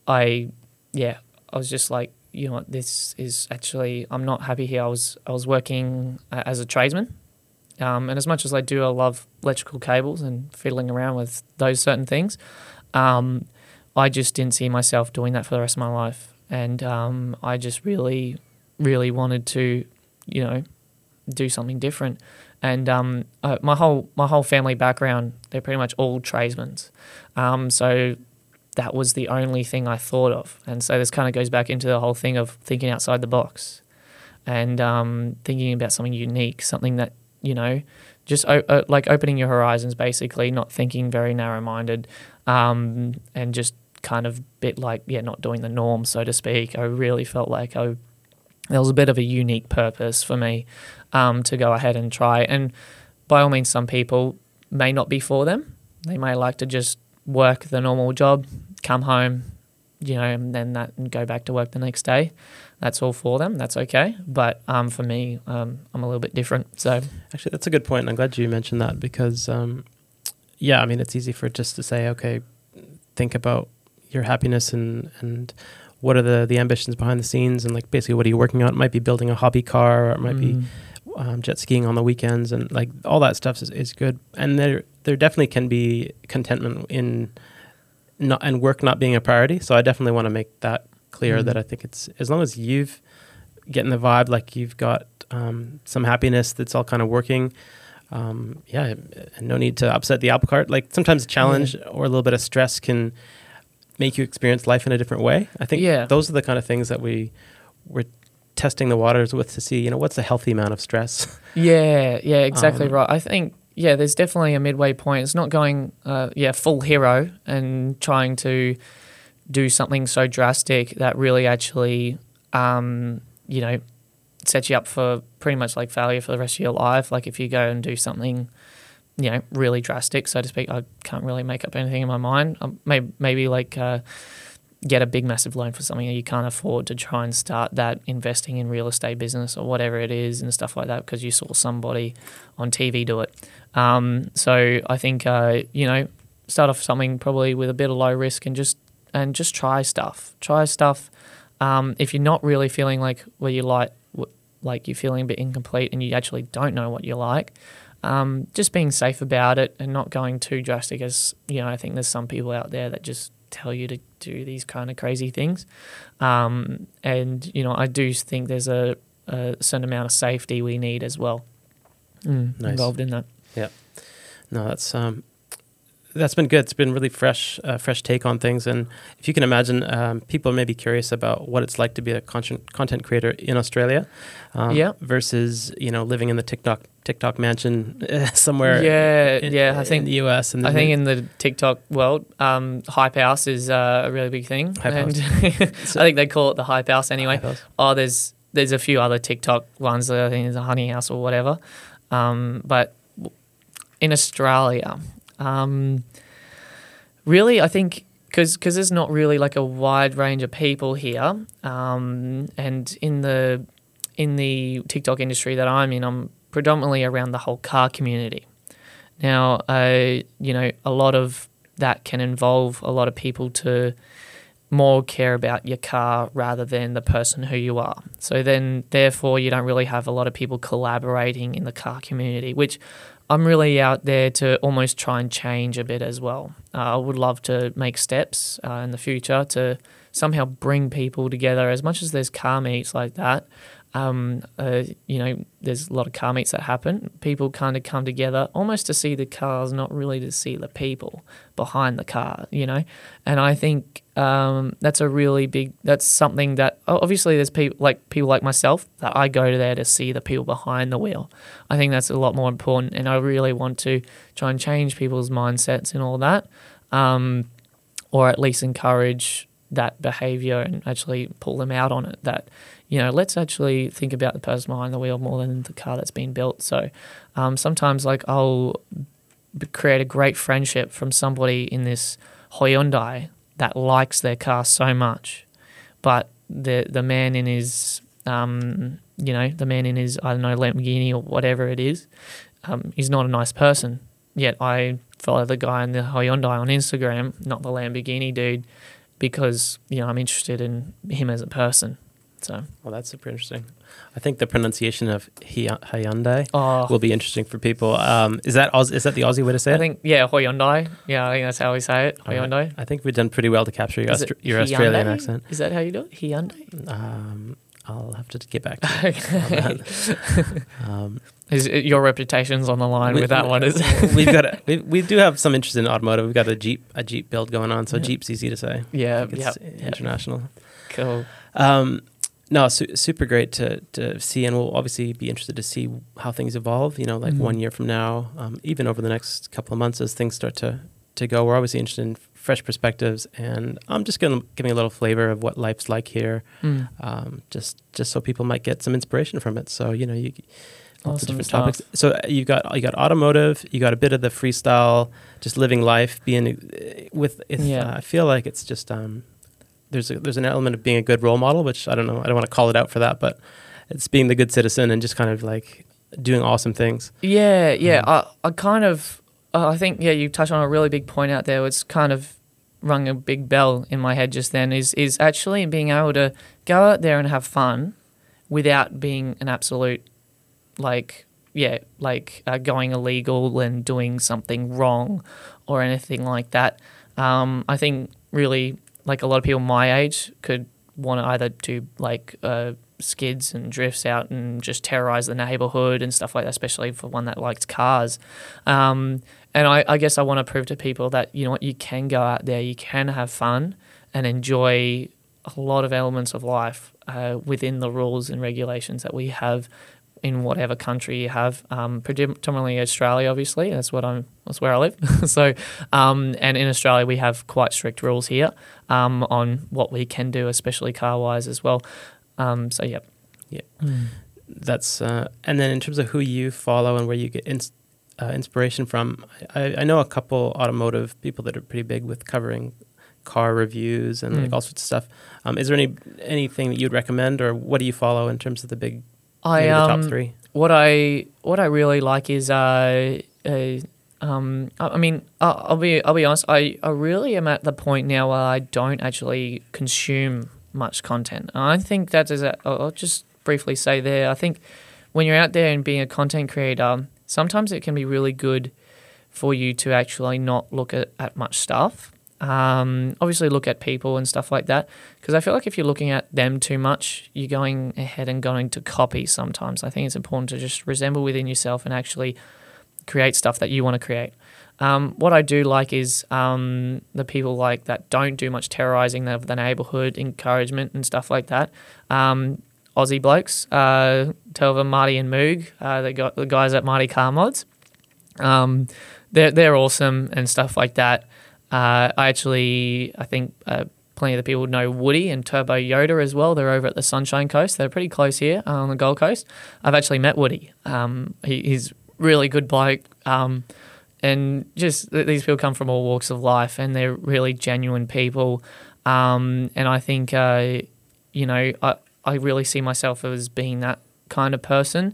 I yeah I was just like you know what this is actually I'm not happy here. I was I was working uh, as a tradesman. Um, and as much as I do, I love electrical cables and fiddling around with those certain things. Um, I just didn't see myself doing that for the rest of my life, and um, I just really, really wanted to, you know, do something different. And um, uh, my whole my whole family background, they're pretty much all tradesmen, um, so that was the only thing I thought of. And so this kind of goes back into the whole thing of thinking outside the box, and um, thinking about something unique, something that you know, just o- uh, like opening your horizons, basically, not thinking very narrow minded, um, and just kind of bit like yeah, not doing the norm, so to speak. I really felt like I there was a bit of a unique purpose for me um, to go ahead and try. And by all means, some people may not be for them. They may like to just work the normal job, come home, you know, and then that and go back to work the next day. That's all for them. That's okay. But um, for me, um, I'm a little bit different. So Actually, that's a good point. I'm glad you mentioned that because, um, yeah, I mean, it's easy for just to say, okay, think about your happiness and and what are the the ambitions behind the scenes and like basically what are you working on? It might be building a hobby car, or it might be mm, um, jet skiing on the weekends, and like all that stuff is, is good. And there there definitely can be contentment in not and work not being a priority. So I definitely want to make that clear Mhm. that I think it's as long as you've getting the vibe like you've got um, some happiness that's all kind of working. Um, yeah, no need to upset the apple cart. Like sometimes a challenge or a little bit of stress can make you experience life in a different way. I think Yeah. those are the kind of things that we we're testing the waters with to see, you know, what's a healthy amount of stress. Yeah, yeah, exactly Um, right. I think yeah, there's definitely a midway point. It's not going uh, yeah full hero and trying to do something so drastic that really actually um, you know sets you up for pretty much like failure for the rest of your life. Like if you go and do something you know really drastic, so to speak, I can't really make up anything in my mind. Um, maybe maybe like. Uh, get a big massive loan for something that you can't afford to try and start that investing in real estate business or whatever it is and stuff like that because you saw somebody on TV do it. Um, so I think uh, you know start off something probably with a bit of low risk and just and just try stuff. Try stuff. Um, if you're not really feeling like where you like like you're feeling a bit incomplete and you actually don't know what you like. Um, just being safe about it and not going too drastic as you know i think there's some people out there that just tell you to do these kind of crazy things um, and you know i do think there's a, a certain amount of safety we need as well mm, Nice. involved in that Yeah. No, that's um, that's been good. It's been really fresh, uh, fresh take on things. And if you can imagine, um, people may be curious about what it's like to be a content content creator in Australia, um, Yeah. versus you know living in the TikTok TikTok mansion uh, somewhere. yeah in, yeah i in think the US and I think in the TikTok world, um, hype house is uh, a really big thing, Hype and house. I think they call it the hype house anyway. Hype house. Oh, there's there's a few other TikTok ones that I think is a honey house or whatever. Um, but in Australia, um, really, I think because because there's not really like a wide range of people here, um, and in the in the TikTok industry that I'm in, I'm predominantly around the whole car community. Now, uh, you know, a lot of that can involve a lot of people to more care about your car rather than the person who you are. So then, therefore, you don't really have a lot of people collaborating in the car community, which I'm really out there to almost try and change a bit as well. Uh, I would love to make steps uh, in the future to somehow bring people together as much as there's car meets like that. Um, uh, you know, there's a lot of car meets that happen. People kind of come together almost to see the cars, not really to see the people behind the car, you know? And I think um, that's a really big, that's something that obviously there's people like people like myself that I go there to see the people behind the wheel. I think that's a lot more important. And I really want to try and change people's mindsets and all that, um, or at least encourage that behavior and actually pull them out on it. That, you know, let's actually think about the person behind the wheel more than the car that's been built. So um, sometimes, like, I'll create a great friendship from somebody in this Hyundai that likes their car so much, but the the man in his um, you know the man in his I don't know Lamborghini or whatever it is, um, he's not a nice person. Yet I follow the guy in the Hyundai on Instagram, not the Lamborghini dude, because you know I'm interested in him as a person. So Well, that's super interesting. I think the pronunciation of Hyundai oh, will be interesting for people. Um, is that Aus- is that the Aussie way to say I it? think yeah Hyundai. Yeah, I think that's how we say it. All right. Hyundai. I think we've done pretty well to capture your, Austra- your Australian accent. Is that how you do it? Hyundai. Um, I'll have to get back to you. Um, Is it- your reputation's on the line we- with that we- one? Is we've got a, we, we do have some interest in automotive. We've got a Jeep a Jeep build going on, so Yeah. Jeep's easy to say. yeah, I it's international. cool. Um, no, su- super great to, to see, and we'll obviously be interested to see how things evolve. You know, like Mhm. one year from now, um, even over the next couple of months as things start to to go. We're obviously interested in fresh perspectives, and I'm just gonna giving a little flavor of what life's like here, Mm. um, just just so people might get some inspiration from it. So you know, you lots of different stuff. topics. So uh, you got you got automotive, you got a bit of the freestyle, just living life, being uh, with. It, Yeah. uh, I feel like it's just um, there's a, there's an element of being a good role model, which I don't know. I don't want to call it out for that, but it's being the good citizen and just kind of like doing awesome things. Yeah, yeah. Mhm. I, I kind of, uh, I think, yeah, you touched on a really big point out there. It's kind of rung a big bell in my head just then. Is is actually being able to go out there and have fun without being an absolute, like, yeah, like uh, going illegal and doing something wrong or anything like that. Um, I think really, like a lot of people my age could want to either do like uh, skids and drifts out and just terrorize the neighborhood and stuff like that, especially for one that likes cars. Um, and I, I guess I want to prove to people that, you know what, you can go out there, you can have fun and enjoy a lot of elements of life uh, within the rules and regulations that we have in whatever country you have. Um, predominantly Australia, obviously. That's what I'm. That's where I live. so, um, and in Australia, we have quite strict rules here um, on what we can do, especially car wise as well. Um, so, yeah. Yeah. That's uh, and then in terms of who you follow and where you get ins- uh, inspiration from, I, I know a couple automotive people that are pretty big with covering car reviews and like Mm. all sorts of stuff. Um, is there any anything that you'd recommend, or what do you follow in terms of the big I um, top three? what I what I really like is uh, uh um I I mean I'll, I'll be I'll be honest I, I really am at the point now where I don't actually consume much content. And I think that is a, I'll I'll just briefly say there. I think when you're out there and being a content creator, sometimes it can be really good for you to actually not look at, at much stuff. Um, obviously, look at people and stuff like that. Because I feel like if you're looking at them too much, you're going ahead and going to copy sometimes. I think it's important to just resemble within yourself and actually create stuff that you want to create. Um, what I do like is um, the people like that don't do much terrorizing of the neighborhood, encouragement and stuff like that. Um, Aussie blokes, uh, Marty, and Moog. Uh, they got the guys at Mighty Car Mods. Um, they're they're awesome and stuff like that. Uh, I actually, I think uh, plenty of the people know Woody and Turbo Yoda as well. They're over at the Sunshine Coast. They're pretty close here uh, on the Gold Coast. I've actually met Woody. Um, he, he's really good bloke. Um, and just these people come from all walks of life, and they're really genuine people. Um, and I think, uh, you know, I I really see myself as being that kind of person.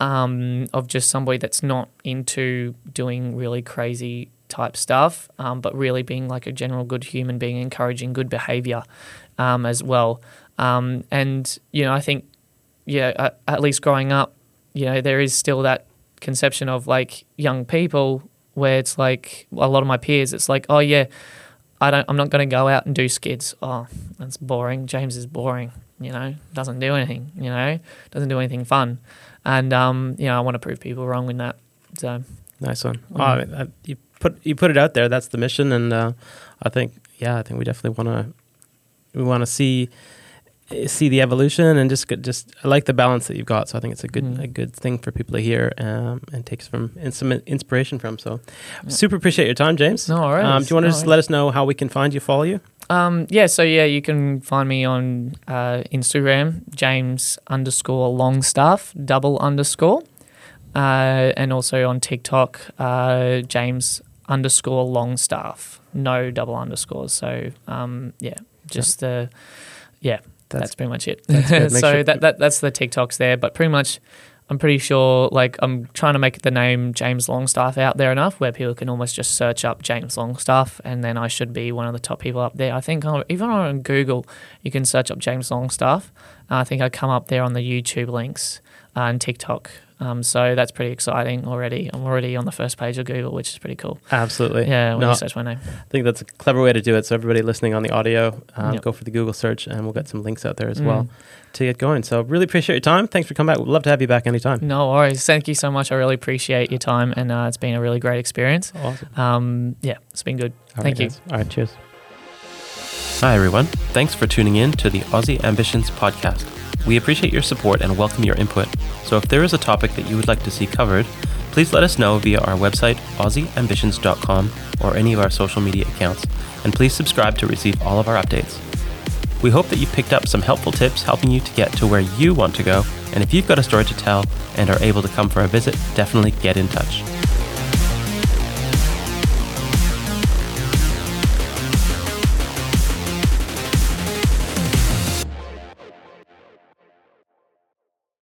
Um, of just somebody that's not into doing really crazy type stuff, um, but really being like a general good human being, encouraging good behavior um, as well. Um, and you know, I think, yeah, at, at least growing up, you know, there is still that conception of like young people where it's like a lot of my peers, it's like, oh yeah, I don't, I'm not going to go out and do skids. Oh, that's boring. James is boring. You know, doesn't do anything. You know, doesn't do anything fun. And um, you know, I want to prove people wrong in that. So Nice one. Mm. Oh, I mean, you put you put it out there. That's the mission, and uh, I think yeah, I think we definitely want to we want to see see the evolution and just get- just I like the balance that you've got. So I think it's a good Mm. a good thing for people to hear um, and take some some inspiration from. So Yeah. super appreciate your time, James. no worries. Um, do you want to no just let us know how we can find you, follow you? Um, yeah, so yeah, you can find me on uh, Instagram, James underscore Longstaff, double underscore, uh, and also on TikTok, uh, James underscore Longstaff, no double underscores. So um, yeah, just the yeah, that's, pretty much it. that's so sure- that, that that's the TikToks there, but pretty much. I'm pretty sure, like, I'm trying to make the name James Longstaff out there enough where people can almost just search up James Longstaff, and then I should be one of the top people up there. I think on, even on Google, you can search up James Longstaff. Uh, I think I come up there on the YouTube links uh, and TikTok. Um, so that's pretty exciting already. I'm already on the first page of Google, which is pretty cool. Absolutely. Yeah, when No, you search my name. I think that's a clever way to do it. So everybody listening on the audio, um, Yep. go for the Google search, and we'll get some links out there as Mm. well to get going. So really appreciate your time. Thanks for coming back. We'd love to have you back anytime. No worries. Thank you so much. I really appreciate your time, and uh, it's been a really great experience. Awesome. Um, yeah, it's been good. All Thank right, you. guys. All right, cheers. Hi, everyone. Thanks for tuning in to the Aussie Ambitions podcast. We appreciate your support and welcome your input. So if there is a topic that you would like to see covered, please let us know via our website, aussieambitions.com, or any of our social media accounts, and please subscribe to receive all of our updates. We hope that you picked up some helpful tips helping you to get to where you want to go, and if you've got a story to tell and are able to come for a visit, definitely get in touch.